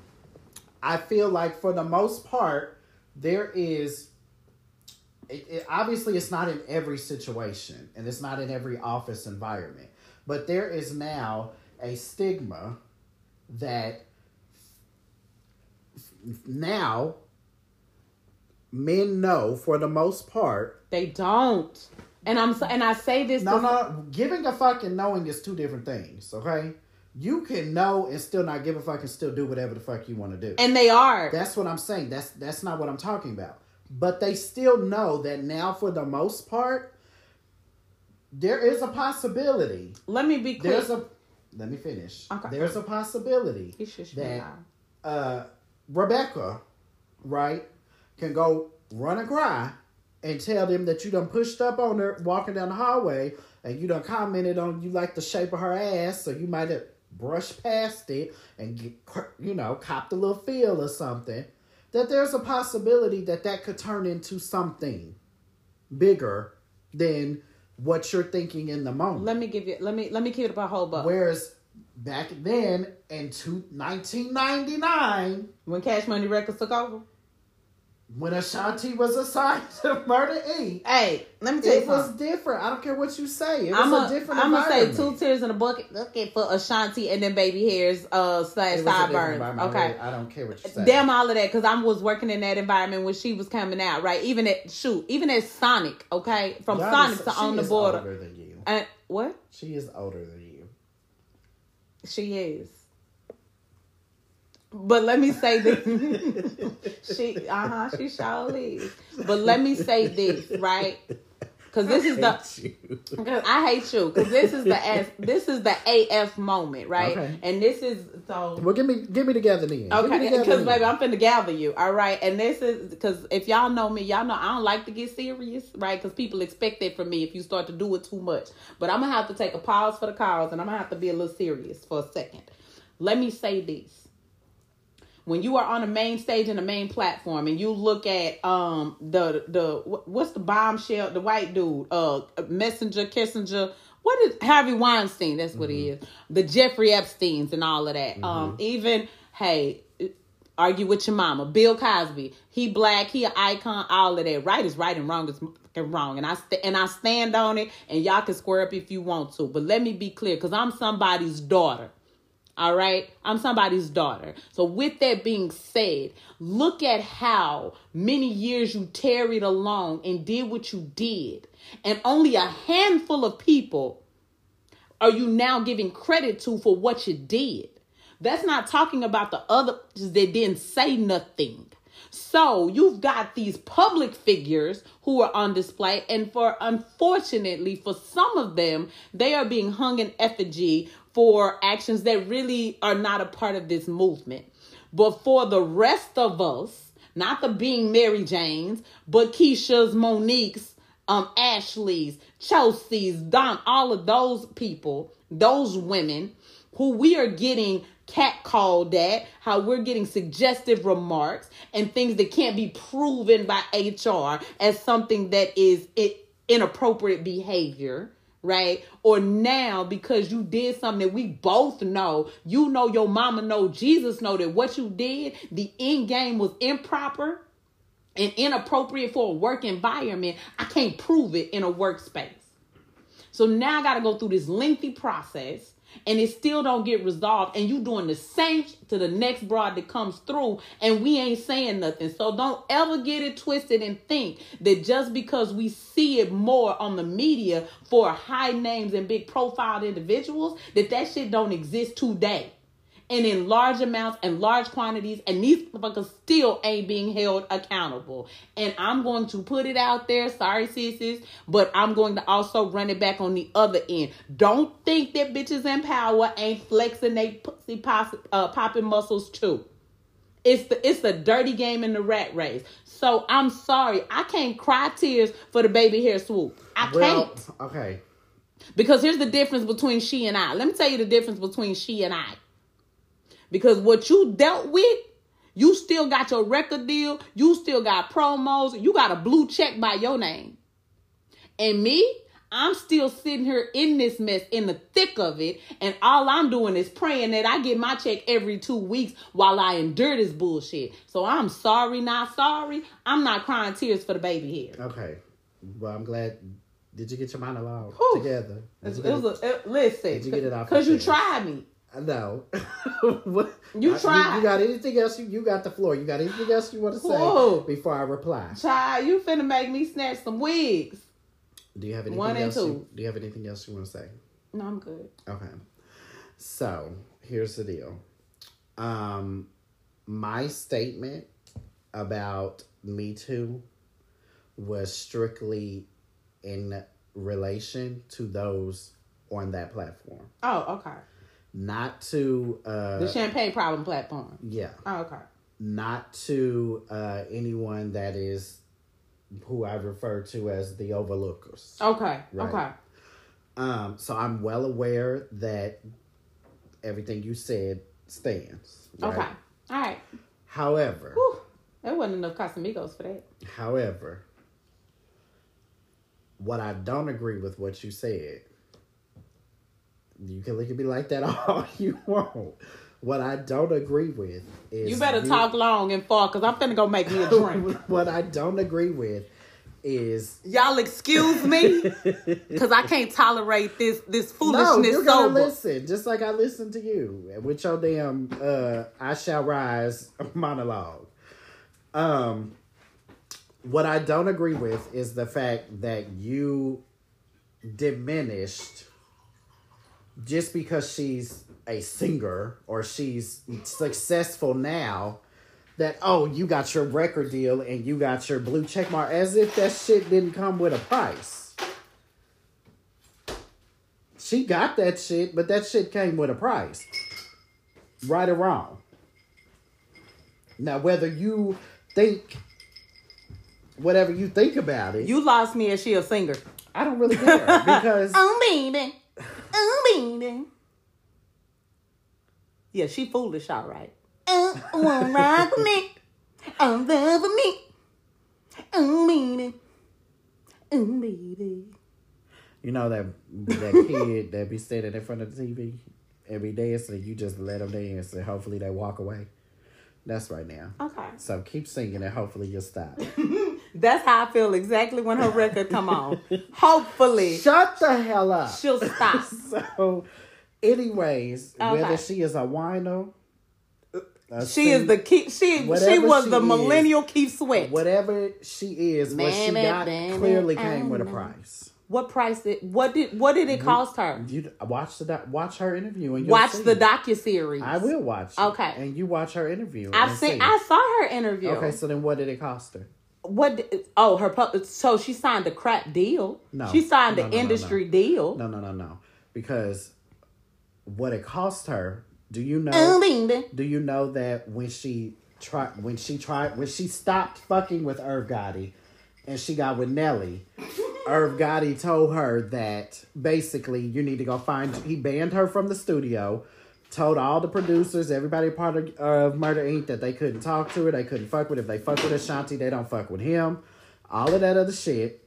Speaker 2: I feel like for the most part, there is. It, it, obviously, it's not in every situation, and it's not in every office environment. But there is now a stigma that now men know for the most part
Speaker 1: They don't. And I'm so, and I say this
Speaker 2: no, no. Giving a fuck and knowing is two different things. Okay, you can know and still not give a fuck and still do whatever the fuck you want to do.
Speaker 1: and they are.
Speaker 2: that's what I'm saying. That's that's not what I'm talking about. But they still know that now, for the most part, there is a possibility.
Speaker 1: Let me be clear.
Speaker 2: There's a. Let me finish.
Speaker 1: Okay.
Speaker 2: There's a possibility
Speaker 1: He should
Speaker 2: that uh, Rebecca, right, can go run and cry and tell them that you done pushed up on her walking down the hallway and you done commented on you like the shape of her ass, so you might have brushed past it and get, you know, copped a little feel or something. That there's a possibility that that could turn into something bigger than what you're thinking in the moment.
Speaker 1: Let me give you. Let me let me keep it about whole buck.
Speaker 2: Whereas back then in two, 1999,
Speaker 1: when Cash Money Records took over.
Speaker 2: When Ashanti was assigned to Murder Inc.,
Speaker 1: Hey, let me tell you
Speaker 2: it was
Speaker 1: something.
Speaker 2: different. I don't care what you say. It was
Speaker 1: I'm
Speaker 2: a,
Speaker 1: a,
Speaker 2: different
Speaker 1: I'm gonna say two tears in a bucket looking for Ashanti and then baby hairs uh slash
Speaker 2: It was a different
Speaker 1: sideburns. Okay.
Speaker 2: I don't care what you say.
Speaker 1: Damn all of that because I was working in that environment when she was coming out, right? Even at shoot, even at Sonic, okay, from
Speaker 2: Y'all
Speaker 1: Sonic
Speaker 2: is-
Speaker 1: to on the
Speaker 2: is
Speaker 1: border.
Speaker 2: older than you.
Speaker 1: And what?
Speaker 2: She is older than you.
Speaker 1: She is. But let me say this. she uh huh, she sure is. But let me say this, right? Because this is the
Speaker 2: you.
Speaker 1: Cause I hate you. Because this is the S, this is the AF moment, right?
Speaker 2: Okay.
Speaker 1: And this is so.
Speaker 2: Well, give me, give me together then. Give me
Speaker 1: Okay,
Speaker 2: together
Speaker 1: because baby, I'm finna gather you. All right, and this is because if y'all know me, y'all know I don't like to get serious, right? Because people expect it from me if you start to do it too much. But I'm gonna have to take a pause for the cause, and I'm gonna have to be a little serious for a second. Let me say this: when you are on the main stage and the main platform, and you look at um the the what's the bombshell, the white dude, uh, Messenger, Kissinger. What is Harvey Weinstein? That's what he is. The Jeffrey Epstein's and all of that. Um, even hey, argue with your mama. Bill Cosby, he black, he an icon, all of that. Right is right and wrong is wrong, and I st- and I stand on it. And y'all can square up if you want to, but let me be clear, because I'm somebody's daughter. All right, I'm somebody's daughter. So with that being said, look at how many years you tarried along and did what you did, and only a handful of people are you now giving credit to for what you did. That's not talking about the others that didn't say nothing. So you've got these public figures who are on display, and for unfortunately, for some of them, they are being hung in effigy for actions that really are not a part of this movement. But for the rest of us, not the being Mary Janes, but Keisha's, Monique's, um, Ashley's, Chelsea's, Don, all of those people, those women who we are getting catcalled at, how we're getting suggestive remarks and things that can't be proven by HR as something that is i- inappropriate behavior. Right or now because you did something that we both know, you know your mama know, Jesus know that what you did, the end game was improper and inappropriate for a work environment. I can't prove it in a workspace. So now I got to go through this lengthy process and it still don't get resolved and you doing the same to the next broad that comes through and we ain't saying nothing. So don't ever get it twisted and think that just because we see it more on the media for high names and big profile individuals that that shit don't exist today and in large amounts and large quantities, and these motherfuckers still ain't being held accountable. And I'm going to put it out there, sorry sisters, but I'm going to also run it back on the other end. Don't think that bitches in power ain't flexing they pussy pos- uh, popping muscles too. It's the it's the dirty game in the rat race. So I'm sorry, I can't cry tears for the baby hair swoop. I
Speaker 2: Well,
Speaker 1: can't.
Speaker 2: okay.
Speaker 1: Because here's the difference between she and I. Let me tell you the difference between she and I. Because what you dealt with, you still got your record deal, you still got promos, you got a blue check by your name. And me, I'm still sitting here in this mess, in the thick of it, and all I'm doing is praying that I get my check every two weeks while I endure this bullshit. So I'm sorry, not sorry. I'm not crying tears for the baby here.
Speaker 2: Okay. Well, I'm glad. Did you get your monologue
Speaker 1: Whew.
Speaker 2: together? Did
Speaker 1: It
Speaker 2: get
Speaker 1: was a, it- listen,
Speaker 2: Did you get it off
Speaker 1: because you tried me.
Speaker 2: Know. what?
Speaker 1: You
Speaker 2: I-
Speaker 1: tried.
Speaker 2: You, got anything else? You, you got the floor. You got anything else you want to say before I reply?
Speaker 1: Child, you finna make me snatch some wigs.
Speaker 2: Do you have anything
Speaker 1: One and
Speaker 2: else? You, do you have anything else you want to say?
Speaker 1: No, I'm good.
Speaker 2: Okay. So here's the deal. Um, my statement about Me Too was strictly in relation to those on that platform,
Speaker 1: Oh, okay.
Speaker 2: Not to uh,
Speaker 1: The champagne problem platform.
Speaker 2: yeah,
Speaker 1: Oh, okay.
Speaker 2: not to uh, anyone that is who I refer to as the overlookers.
Speaker 1: Okay.
Speaker 2: Right.
Speaker 1: Okay.
Speaker 2: Um, so I'm well aware that everything you said stands. right?
Speaker 1: Okay. All right.
Speaker 2: However,
Speaker 1: Whew. There wasn't enough Casamigos for that.
Speaker 2: however, what I don't agree with what you said, you can look at me like that all you want. What I don't agree with is
Speaker 1: You better talk long and far because I'm finna go make me a drink.
Speaker 2: what I don't agree with is
Speaker 1: Y'all excuse me because I can't tolerate this this foolishness.
Speaker 2: no, you're gonna
Speaker 1: sober.
Speaker 2: listen just like I listen to you with your damn uh, "I shall rise" monologue. Um, what I don't agree with is the fact that you diminished just because she's a singer or she's successful now. That oh, you got your record deal and you got your blue check mark, as if that shit didn't come with a price. She got that shit, but that shit came with a price. Right or wrong. Now, whether you think whatever you think about it,
Speaker 1: You lost me as she a singer.
Speaker 2: I don't really care because
Speaker 1: Oh baby, oh baby. Yeah, she foolish, all right. Oh, wanna rock with me? Oh, love with me? Oh baby, oh baby.
Speaker 2: you know that that kid that be standing in front of the TV and be dancing, you just let them dance and hopefully they walk away. That's right now.
Speaker 1: Okay,
Speaker 2: So keep singing and hopefully you'll stop.
Speaker 1: that's how I feel exactly when her record come on. Hopefully,
Speaker 2: Shut the hell up.
Speaker 1: she'll stop.
Speaker 2: So, anyways,
Speaker 1: Okay.
Speaker 2: whether she is a wino, a
Speaker 1: She is the key. She she was
Speaker 2: she
Speaker 1: the
Speaker 2: is,
Speaker 1: millennial Keith Sweat.
Speaker 2: whatever she is, what she
Speaker 1: Baby,
Speaker 2: got
Speaker 1: baby,
Speaker 2: clearly came with a price.
Speaker 1: What price it? What did what did it cost her?
Speaker 2: You watch the doc- watch her interview and
Speaker 1: Watch the docu series.
Speaker 2: I will watch. it,
Speaker 1: Okay.
Speaker 2: and you watch her interview.
Speaker 1: I've seen.
Speaker 2: see.
Speaker 1: I saw her interview.
Speaker 2: Okay, so then what did it cost her?
Speaker 1: What? Oh, her. pu- So she signed a crap deal.
Speaker 2: No.
Speaker 1: she signed
Speaker 2: No,
Speaker 1: an
Speaker 2: no,
Speaker 1: industry deal.
Speaker 2: No, no, no, no. Because what it cost her. Do you know?
Speaker 1: Oh.
Speaker 2: Do you know that when she tried, when she tried, when she stopped fucking with Irv Gotti, and she got with Nelly, Irv Gotti told her that basically you need to go find. He banned her from the studio. Told all the producers, everybody part of uh, Murder Inc. that they couldn't talk to her, they couldn't fuck with. If they fuck with Ashanti, they don't fuck with him. All of that other shit.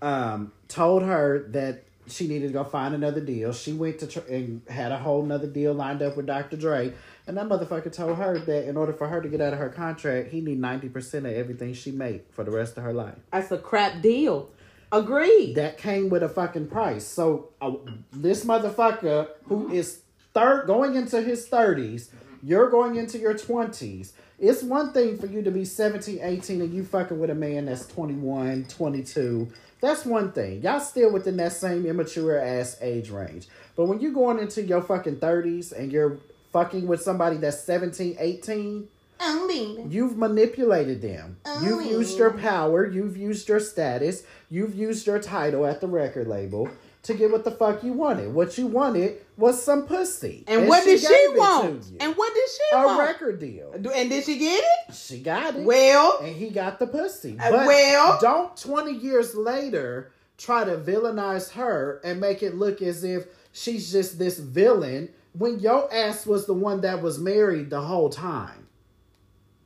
Speaker 2: Um, told her that she needed to go find another deal. She went to tr- and had a whole nother deal lined up with Dr. Dre, and that motherfucker told her that in order for her to get out of her contract, he need ninety percent of everything she made for the rest of her life.
Speaker 1: That's a crap deal. Agreed.
Speaker 2: that came with a fucking price. So uh, this motherfucker who is third going into his 30s, you're going into your 20s. It's one thing for you to be 17, 18 and you fucking with a man that's 21, 22. That's one thing. Y'all still within that same immature ass age range. But when you're going into your fucking 30s and you're fucking with somebody that's 17, 18,
Speaker 1: Oh.
Speaker 2: You've manipulated them. You've
Speaker 1: Oh.
Speaker 2: used your power. You've used your status. You've used your title at the record label to get what the fuck you wanted. What you wanted was some pussy.
Speaker 1: And, what did she want? And what did she
Speaker 2: a
Speaker 1: want?
Speaker 2: A record deal.
Speaker 1: And did she get it?
Speaker 2: She got it.
Speaker 1: Well,
Speaker 2: and he got the pussy.
Speaker 1: Uh,
Speaker 2: But
Speaker 1: well-
Speaker 2: don't 20 years later try to villainize her and make it look as if she's just this villain when your ass was the one that was married the whole time.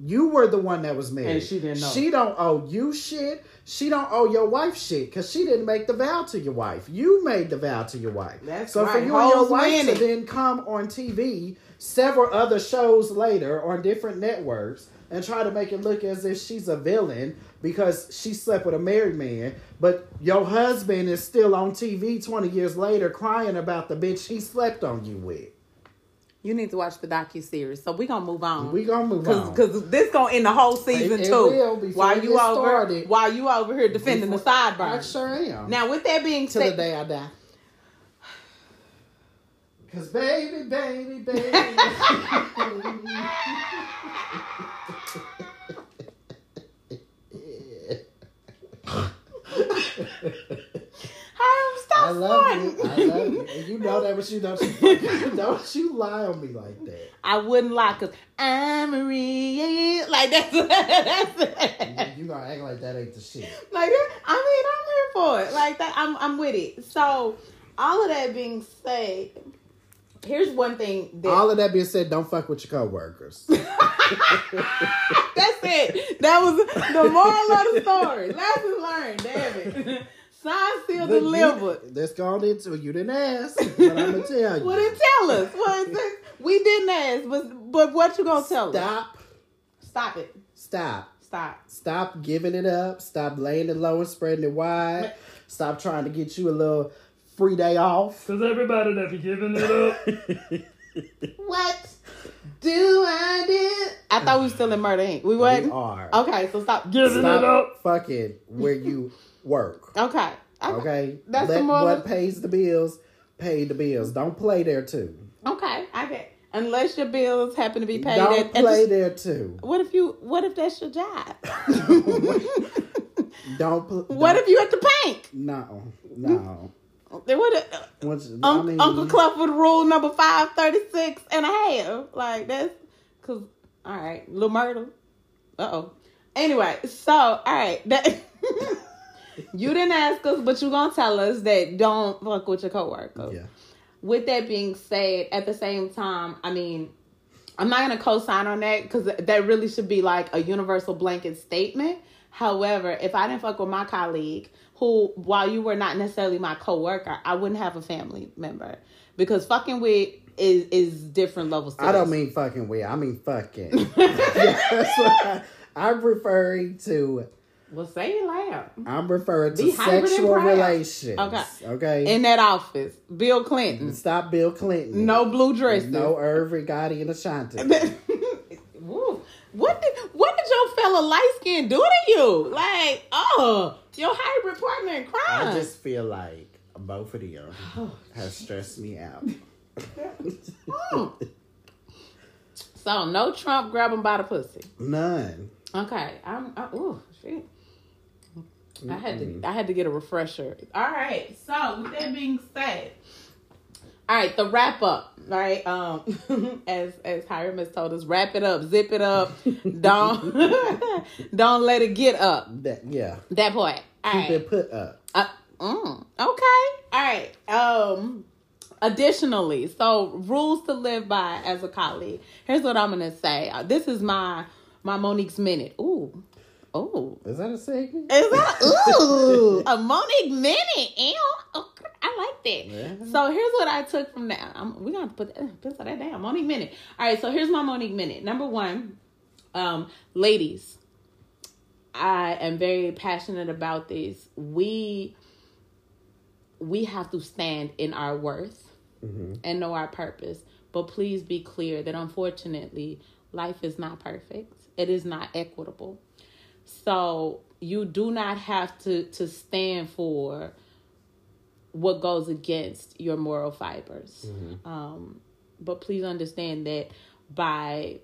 Speaker 2: You were the one that was married.
Speaker 1: And she didn't know.
Speaker 2: She don't owe you shit. She don't owe your wife shit because she didn't make the vow to your wife. You made the vow to your wife.
Speaker 1: That's
Speaker 2: so for
Speaker 1: right.
Speaker 2: you and your wife to then come on TV several other shows later on different networks and try to make it look as if she's a villain because she slept with a married man, but your husband is still on TV 20 years later crying about the bitch he slept on you with.
Speaker 1: You need to watch the docu series. So we gonna move on.
Speaker 2: We gonna move on.
Speaker 1: Because this gonna end the whole season
Speaker 2: It- it
Speaker 1: too.
Speaker 2: will before
Speaker 1: while you
Speaker 2: gets
Speaker 1: over,
Speaker 2: started.
Speaker 1: while you over here defending
Speaker 2: Before-
Speaker 1: the
Speaker 2: I
Speaker 1: sideburns.
Speaker 2: sure am.
Speaker 1: Now, with that being
Speaker 2: till the day I die. Cause baby, baby, baby.
Speaker 1: Hiram, stop
Speaker 2: I love you. I love you. And you know that, but you don't. You, don't you lie on me like that.
Speaker 1: I wouldn't lie because I'm Marie. Like that's that's it.
Speaker 2: You, you gonna act like that ain't the shit.
Speaker 1: Like that. I mean, I'm here for it. Like that. I'm I'm with it. So, all of that being said, here's one thing that
Speaker 2: All of that being said, don't fuck with your coworkers.
Speaker 1: That's it. That was the moral of the story. Lesson learned. Damn it. Sign still
Speaker 2: Look,
Speaker 1: delivered.
Speaker 2: You, let's go on into it. You didn't ask, but I'm gonna tell you.
Speaker 1: Well, then tell us. What is it? We didn't ask, but but what you gonna tell us?
Speaker 2: Stop.
Speaker 1: Stop it.
Speaker 2: Stop.
Speaker 1: Stop.
Speaker 2: Stop giving it up. Stop laying it low and spreading it wide. Stop trying to get you a little free day off.
Speaker 4: Cause everybody that be giving it up.
Speaker 1: What do I do? I thought we were still in Murder Inc. We
Speaker 2: We
Speaker 1: wasn't.
Speaker 2: are.
Speaker 1: Okay, so stop.
Speaker 4: Giving it up.
Speaker 2: Stop fucking where you work.
Speaker 1: Okay.
Speaker 2: Okay?
Speaker 1: That's
Speaker 2: Let
Speaker 1: the moral.
Speaker 2: what pays the bills pay the bills. Don't play there too.
Speaker 1: Okay. I get. Unless your bills happen to be paid.
Speaker 2: Don't
Speaker 1: at, at
Speaker 2: play
Speaker 1: the-
Speaker 2: there too.
Speaker 1: What if you? What if that's your job?
Speaker 2: Don't pl-
Speaker 1: what
Speaker 2: don't-
Speaker 1: if you at the bank?
Speaker 2: No. No.
Speaker 1: Then would if-
Speaker 2: What's, I
Speaker 1: Unc-
Speaker 2: mean,
Speaker 1: Uncle Cluff with rule number five thirty six and a half. Like that's cause all right, little Myrtle. Uh oh. Anyway, so all right, that you didn't ask us, but you're gonna tell us that don't fuck with your coworker.
Speaker 2: Yeah.
Speaker 1: With that being said, at the same time, I mean, I'm not gonna co-sign on that because that really should be like a universal blanket statement. However, if I didn't fuck with my colleague, who while you were not necessarily my coworker, I wouldn't have a family member because fucking with is is different levels. To
Speaker 2: I don't
Speaker 1: this.
Speaker 2: mean fucking with. I mean fucking. yeah, that's what I, I'm referring to.
Speaker 1: Well, say it loud.
Speaker 2: I'm referring to sexual
Speaker 1: proud.
Speaker 2: Okay.
Speaker 1: Okay. In that office, Bill Clinton,
Speaker 2: Stop Bill Clinton.
Speaker 1: no blue dresses.
Speaker 2: No Irving Gotti and Ashanti.
Speaker 1: What did what did your fellow light skin do to you? Like, oh, your hybrid partner in crime.
Speaker 2: I just feel like both of them have stressed me out.
Speaker 1: Mm. So no Trump grab him by the pussy.
Speaker 2: None.
Speaker 1: Okay, I'm. I, ooh, shit. I had to. I had to get a refresher. All right. So with that being said, all right, the wrap up. Right. Um, as as Hiram has told us, wrap it up, zip it up. Don't don't let it get up.
Speaker 2: That yeah.
Speaker 1: That point. All
Speaker 2: Keep
Speaker 1: right.
Speaker 2: it put up.
Speaker 1: Uh, mm, okay. All right. Um. Additionally, so rules to live by as a colleague. Here's what I'm gonna say. Uh, this is my my Monique's minute. Ooh, ooh.
Speaker 2: Is that a segment?
Speaker 1: Is that ooh a Monique minute? Ew. Okay, I like that.
Speaker 2: Yeah.
Speaker 1: So here's what I took from that. I'm, we're gonna put that, pencil that down. Monique minute. All right. So here's my Monique minute. Number one, um, ladies, I am very passionate about this. We we have to stand in our worth and know our purpose. But please be clear that unfortunately, life is not perfect. It is not equitable. So you do not have to to stand for what goes against your moral fibers. Um, but please understand that by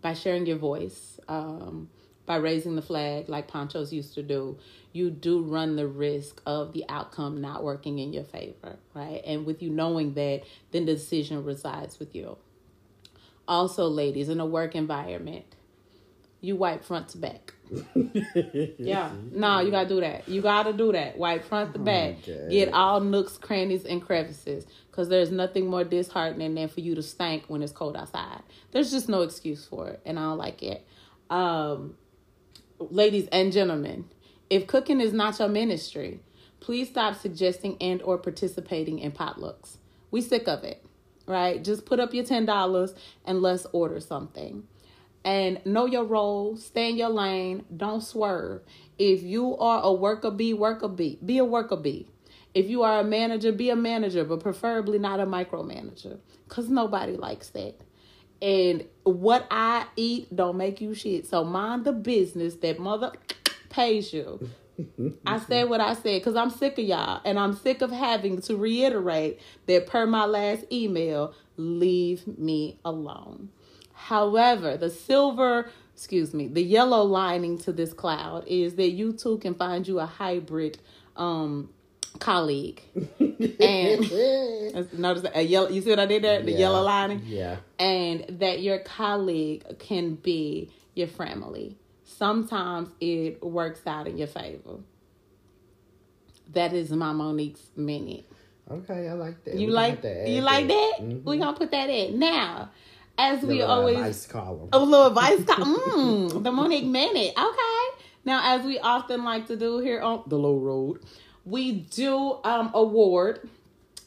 Speaker 1: by sharing your voice, um, by raising the flag like Ponchos used to do, you do run the risk of the outcome not working in your favor, right? And with you knowing that, then the decision resides with you. Also, ladies, in a work environment, you wipe front to back. yeah, no, you gotta do that. You gotta do that. Wipe front to back.
Speaker 2: Okay.
Speaker 1: Get all nooks, crannies, and crevices. Because there's nothing more disheartening than for you to stank when it's cold outside. There's just no excuse for it, and I don't like it. Um, ladies and gentlemen, if cooking is not your ministry, please stop suggesting and or participating in potlucks. We sick of it, right? Just put up your ten dollars and let's order something. And know your role, stay in your lane, don't swerve. If you are a worker bee, worker bee, be a worker bee. If you are a manager, be a manager, but preferably not a micromanager. Cause nobody likes that. And what I eat don't make you shit. So mind the business that mother pays you. I said what I said because I'm sick of y'all and I'm sick of having to reiterate that per my last email, leave me alone. However, the silver, excuse me, the yellow lining to this cloud is that you too can find you a hybrid um colleague. And notice that a yellow you see what I did there? The
Speaker 2: Yeah.
Speaker 1: yellow lining?
Speaker 2: Yeah.
Speaker 1: and that your colleague can be your family. Sometimes it works out in your favor. That is my Monique's minute.
Speaker 2: Okay, I like that.
Speaker 1: You
Speaker 2: We
Speaker 1: like
Speaker 2: that?
Speaker 1: you like that?
Speaker 2: Mhm.
Speaker 1: We gonna put that in now. As we
Speaker 2: The
Speaker 1: always
Speaker 2: advice column.
Speaker 1: a little advice. co- mm, the Monique minute. Okay. Now, as we often like to do here on the low road, we do um award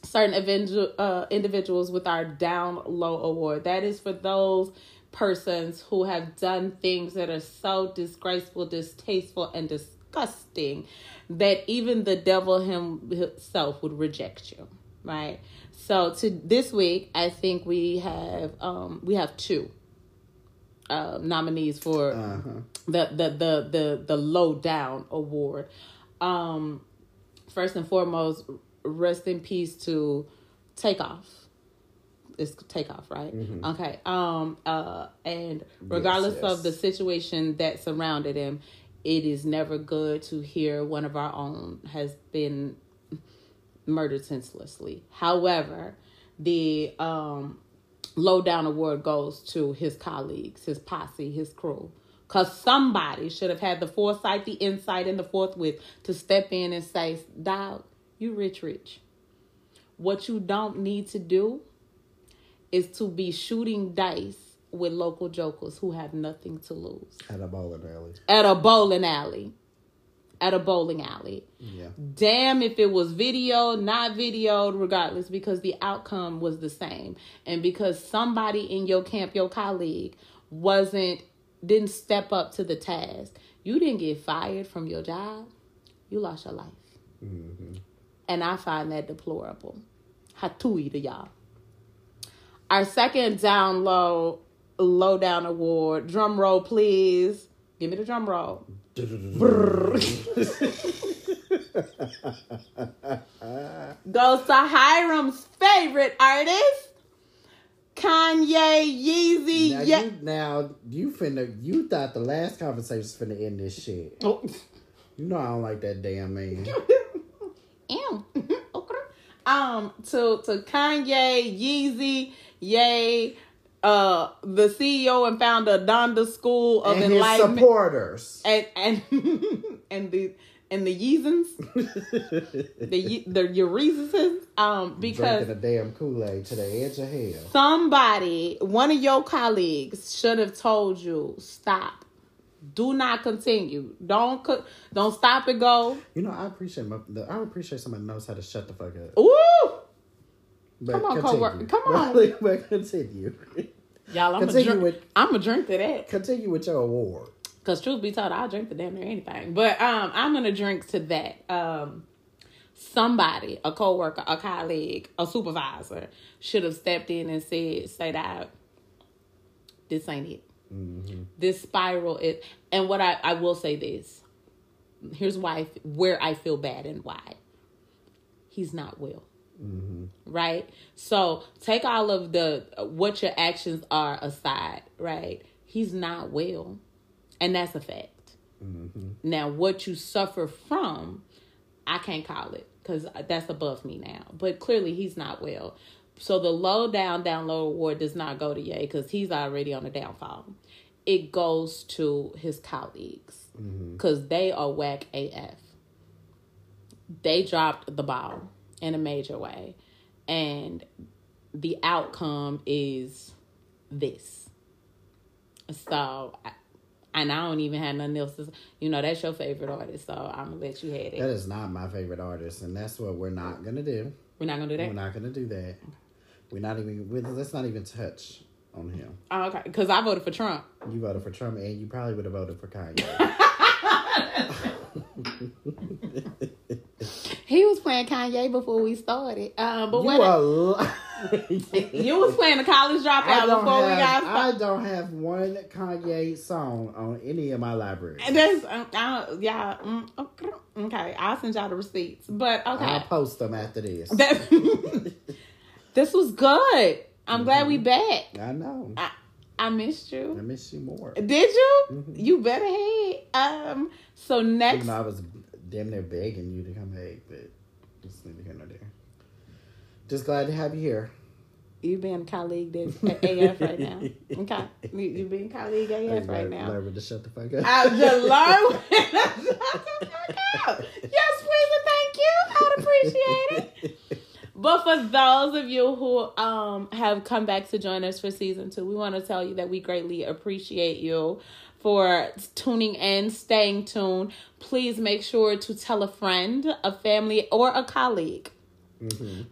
Speaker 1: certain individual uh, individuals with our down low award. That is for those persons who have done things that are so disgraceful, distasteful, and disgusting that even the devil himself would reject you. Right. So to this week, I think we have um we have two uh, nominees for
Speaker 2: Uh-huh.
Speaker 1: the the the the the low down award. Um, first and foremost, rest in peace to Takeoff. It's Takeoff, right? Okay. Um. Uh. And regardless
Speaker 2: yes.
Speaker 1: of the situation that surrounded him, it is never good to hear one of our own has been murdered senselessly. However, the um low down award goes to his colleagues, his posse, his crew. Cause somebody should have had the foresight, the insight, and the forthwith to step in and say, Dog, you rich, rich. What you don't need to do is to be shooting dice with local jokers who have nothing to lose.
Speaker 2: At a bowling alley.
Speaker 1: At a bowling alley. At a bowling alley
Speaker 2: Yeah.
Speaker 1: damn if it was video, not videoed, regardless, because the outcome was the same. And because somebody in your camp, your colleague, wasn't didn't step up to the task, you didn't get fired from your job. You lost your life. Mm-hmm. And I find that deplorable. Hatui to y'all. Our second down low, low down award. Drum roll, please. Give me the drum roll. goes to Hiram's favorite artist, Kanye Yeezy.
Speaker 2: Now,
Speaker 1: yeah.
Speaker 2: you, now you finna you thought the last conversation was finna end this shit.
Speaker 1: Oh.
Speaker 2: You know I don't like that damn man.
Speaker 1: Ew. okay. Um, to to Kanye, Yeezy, Yay, uh, the CEO and founder of Donda School of
Speaker 2: and
Speaker 1: Enlightenment,
Speaker 2: supporters.
Speaker 1: and and and the and the Yeezans, the the Eurezuses, um, because
Speaker 2: Drinking a damn Kool-Aid to the edge of hell.
Speaker 1: somebody, one of your colleagues, should have told you stop. Do not continue. Don't co- don't stop and go.
Speaker 2: You know, I appreciate my, the, I appreciate somebody knows how to shut the fuck up.
Speaker 1: Ooh,
Speaker 2: But
Speaker 1: Come on,
Speaker 2: continue.
Speaker 1: coworker. Come on.
Speaker 2: but continue.
Speaker 1: Y'all. I'm
Speaker 2: Continue
Speaker 1: a drink.
Speaker 2: with-
Speaker 1: I'm a drink to that.
Speaker 2: Continue with your award.
Speaker 1: Cause truth be told, I'll drink to damn near anything. But um, I'm gonna drink to that. Um, somebody, a coworker, a colleague, a supervisor, should have stepped in and said, "Say that this ain't it. This spiral is." And what I I will say this. Here's why where I feel bad and why. He's not well. Mm-hmm. Right? So take all of the what your actions are aside, right? He's not well. And that's a fact. Mm-hmm. Now, what you suffer from, I can't call it because that's above me now. But clearly, he's not well. So the low down, down low award does not go to Ye because he's already on the downfall. It goes to his colleagues mm-hmm. because they are whack AF. They dropped the ball in a major way, and the outcome is this. So, I- and I don't even have nothing else to. You know, that's your favorite artist, so I'm gonna let you have it.
Speaker 2: That is not my favorite artist, and that's what we're not gonna do.
Speaker 1: We're not gonna do that.
Speaker 2: We're not gonna do that. We're not even. we let's not even touch on him.
Speaker 1: Oh, okay, because I voted for Trump.
Speaker 2: You voted for Trump, and you probably would have voted for Kanye.
Speaker 1: He was playing Kanye before we started. Um, but
Speaker 2: you
Speaker 1: what
Speaker 2: are. li-
Speaker 1: you was playing the college dropout before we got started.
Speaker 2: I don't have one Kanye song on any of my libraries.
Speaker 1: And That's um, I don't, yeah. Mm, okay. I'll send y'all the receipts. But okay,
Speaker 2: I'll post them after this.
Speaker 1: This was good. I'm glad
Speaker 2: Mm-hmm.
Speaker 1: we back.
Speaker 2: I know.
Speaker 1: I, I missed you.
Speaker 2: I
Speaker 1: you.
Speaker 2: miss you more.
Speaker 1: Did you?
Speaker 2: Mm-hmm.
Speaker 1: You better had. Um. So next,
Speaker 2: I was damn near begging you to come back, but it's neither here nor there. Just glad to have you here.
Speaker 1: you being colleague that's AF right now. Okay, you, you being colleague AF right now.
Speaker 2: Learn to shut the fuck up.
Speaker 1: I'm just when to shut the fuck up. Yes, please and thank you. I'd appreciate it. But for those of you who um have come back to join us for season two, we want to tell you that we greatly appreciate you for tuning in, staying tuned. Please make sure to tell a friend, a family, or a colleague,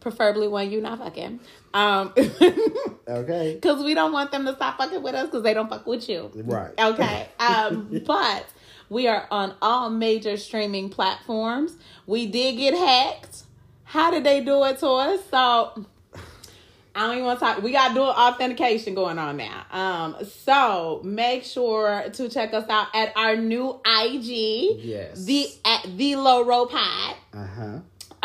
Speaker 1: preferably one you not fucking, um,
Speaker 2: okay.
Speaker 1: because we don't want them to stop fucking with us because they don't fuck with you.
Speaker 2: Right.
Speaker 1: Okay. Um, but we are on all major streaming platforms. We did get hacked. How did they do it to us? So I don't even want to talk. We got dual authentication going on now. Um, so make sure to check us out at our new IG,
Speaker 2: Yes.
Speaker 1: the at the Low Road Pod
Speaker 2: Uh huh.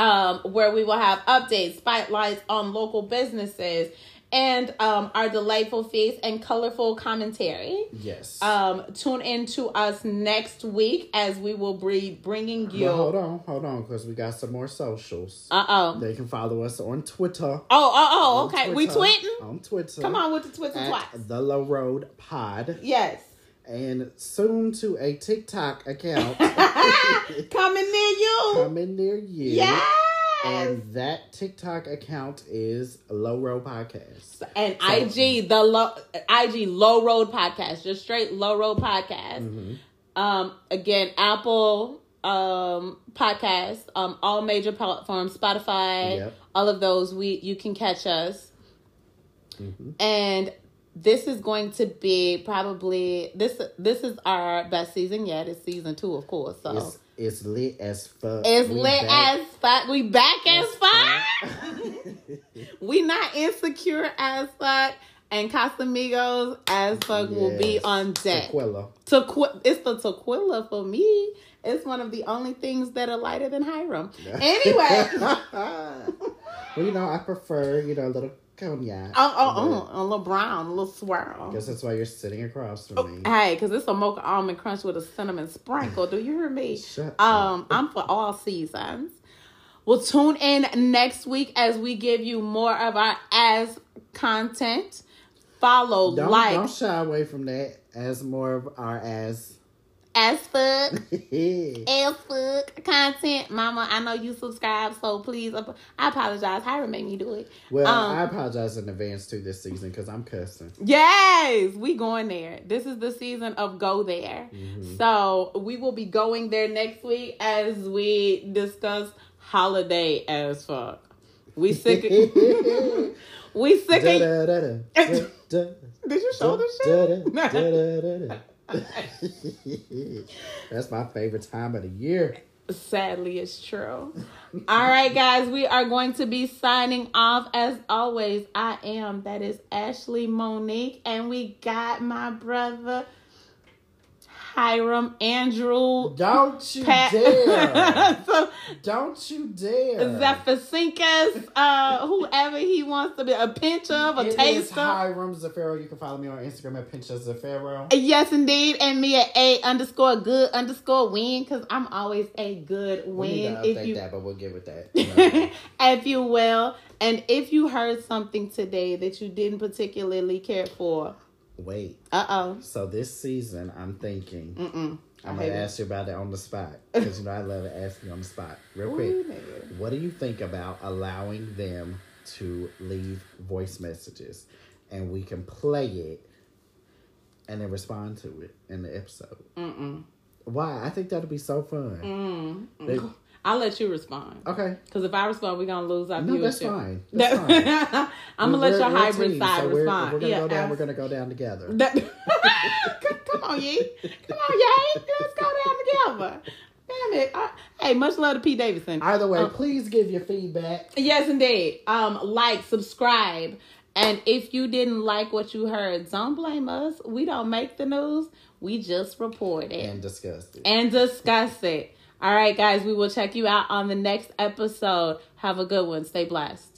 Speaker 1: um, where we will have updates, spotlights on local businesses, and um, our delightful face and colorful commentary.
Speaker 2: Yes.
Speaker 1: Um, tune in to us next week as we will be bringing you.
Speaker 2: Well, hold on, hold on, because we got some more socials.
Speaker 1: Uh oh.
Speaker 2: They can follow us on Twitter.
Speaker 1: Oh, oh, oh, okay. We
Speaker 2: Twitter-
Speaker 1: tweeting?
Speaker 2: on Twitter.
Speaker 1: Come on with the Twitter
Speaker 2: at
Speaker 1: twice.
Speaker 2: the Low Road Pod,
Speaker 1: Yes.
Speaker 2: and soon to a TikTok account
Speaker 1: Coming near you.
Speaker 2: coming near you.
Speaker 1: Yes.
Speaker 2: And that TikTok account is Low Road Podcast.
Speaker 1: and IG the low IG Low Road Podcast, just straight Low Road Podcast.
Speaker 2: Mm-hmm.
Speaker 1: Um, again, Apple um podcast, um, all major platforms, Spotify,
Speaker 2: Yep.
Speaker 1: all of those. We you can catch us,
Speaker 2: Mm-hmm.
Speaker 1: and this is going to be probably this. This is our best season yet. It's season two, of course. So
Speaker 2: It's it's lit as fuck.
Speaker 1: it's
Speaker 2: We
Speaker 1: lit
Speaker 2: back
Speaker 1: as fuck. We back as
Speaker 2: as
Speaker 1: fuck. we not insecure as fuck. And Casamigos as fuck will be on deck.
Speaker 2: Tequila.
Speaker 1: Tequi- it's the tequila for me. It's one of the only things that are lighter than Hiram. Anyway,
Speaker 2: well, you know, I prefer, you know, a little cognac.
Speaker 1: oh, oh, oh, a little brown, a little swirl.
Speaker 2: Guess that's why you're sitting across from me.
Speaker 1: Hey, because it's a mocha almond crunch with a cinnamon sprinkle. Do you hear me?
Speaker 2: Shut up.
Speaker 1: Um, I'm for all seasons. We'll tune in next week as we give you more of our as content. Follow,
Speaker 2: Don't,
Speaker 1: like,
Speaker 2: don't shy away from that as more of our as.
Speaker 1: As fuck, as fuck content. Mama, I know you subscribe, so please, I apologize. Hiram made me do it. Um,
Speaker 2: I apologize in advance too this season because I'm cussing.
Speaker 1: Yes, we going there. This is the season of go there.
Speaker 2: Mm-hmm.
Speaker 1: So we will be going there next week as we discuss holiday as fuck. We sick. we sick. Of. Did you show this shit?
Speaker 2: That's my favorite time of the year.
Speaker 1: Sadly, it's true. All right, guys, we are going to be signing off as always. I am, that is Ashley Monique, and we got my brother Hiram Andrew.
Speaker 2: Don't you
Speaker 1: Pat-
Speaker 2: dare!
Speaker 1: so
Speaker 2: Don't you dare!
Speaker 1: Zephysinkas, uh, whoever he wants to be, a pinch of, a
Speaker 2: It
Speaker 1: taste of.
Speaker 2: Hiram Zafaro. You can follow me on Instagram at Pinch of Zafaro.
Speaker 1: Yes, indeed, and me at a underscore good underscore win because I'm always a good
Speaker 2: We need
Speaker 1: win.
Speaker 2: to
Speaker 1: If
Speaker 2: update
Speaker 1: you
Speaker 2: that, but we'll get with that.
Speaker 1: if you will. And if you heard something today that you didn't particularly care for,
Speaker 2: Wait.
Speaker 1: uh oh.
Speaker 2: So this season, I'm thinking
Speaker 1: Mm-mm.
Speaker 2: I'm gonna
Speaker 1: it.
Speaker 2: ask you about it on the spot because you know I love to ask you on the spot. Real quick,
Speaker 1: Ooh,
Speaker 2: what do you think about allowing them to leave voice messages and we can play it and then respond to it in the episode?
Speaker 1: Mm-mm.
Speaker 2: Why? I think that'd be so fun.
Speaker 1: Mm.
Speaker 2: They-
Speaker 1: I'll let you respond.
Speaker 2: Okay.
Speaker 1: Because if I respond, we're gonna lose our
Speaker 2: No,
Speaker 1: viewership.
Speaker 2: that's fine. That's fine.
Speaker 1: I'm gonna let
Speaker 2: We're-
Speaker 1: your
Speaker 2: we're
Speaker 1: hybrid
Speaker 2: team,
Speaker 1: side
Speaker 2: so we're,
Speaker 1: respond.
Speaker 2: If we're gonna
Speaker 1: yeah,
Speaker 2: go down. We're gonna go down together.
Speaker 1: That- come, on, Yee. Come on, Yee. Let's go down together. Damn it. I- hey, much love to Pete Davidson.
Speaker 2: Either way,
Speaker 1: Uh,
Speaker 2: please give your feedback.
Speaker 1: Yes, indeed. Um, like, subscribe, and if you didn't like what you heard, don't blame us. We don't make the news. We just report it
Speaker 2: and discuss it.
Speaker 1: and discuss it. All right, guys. We will check you out on the next episode. Have a good one. Stay blessed.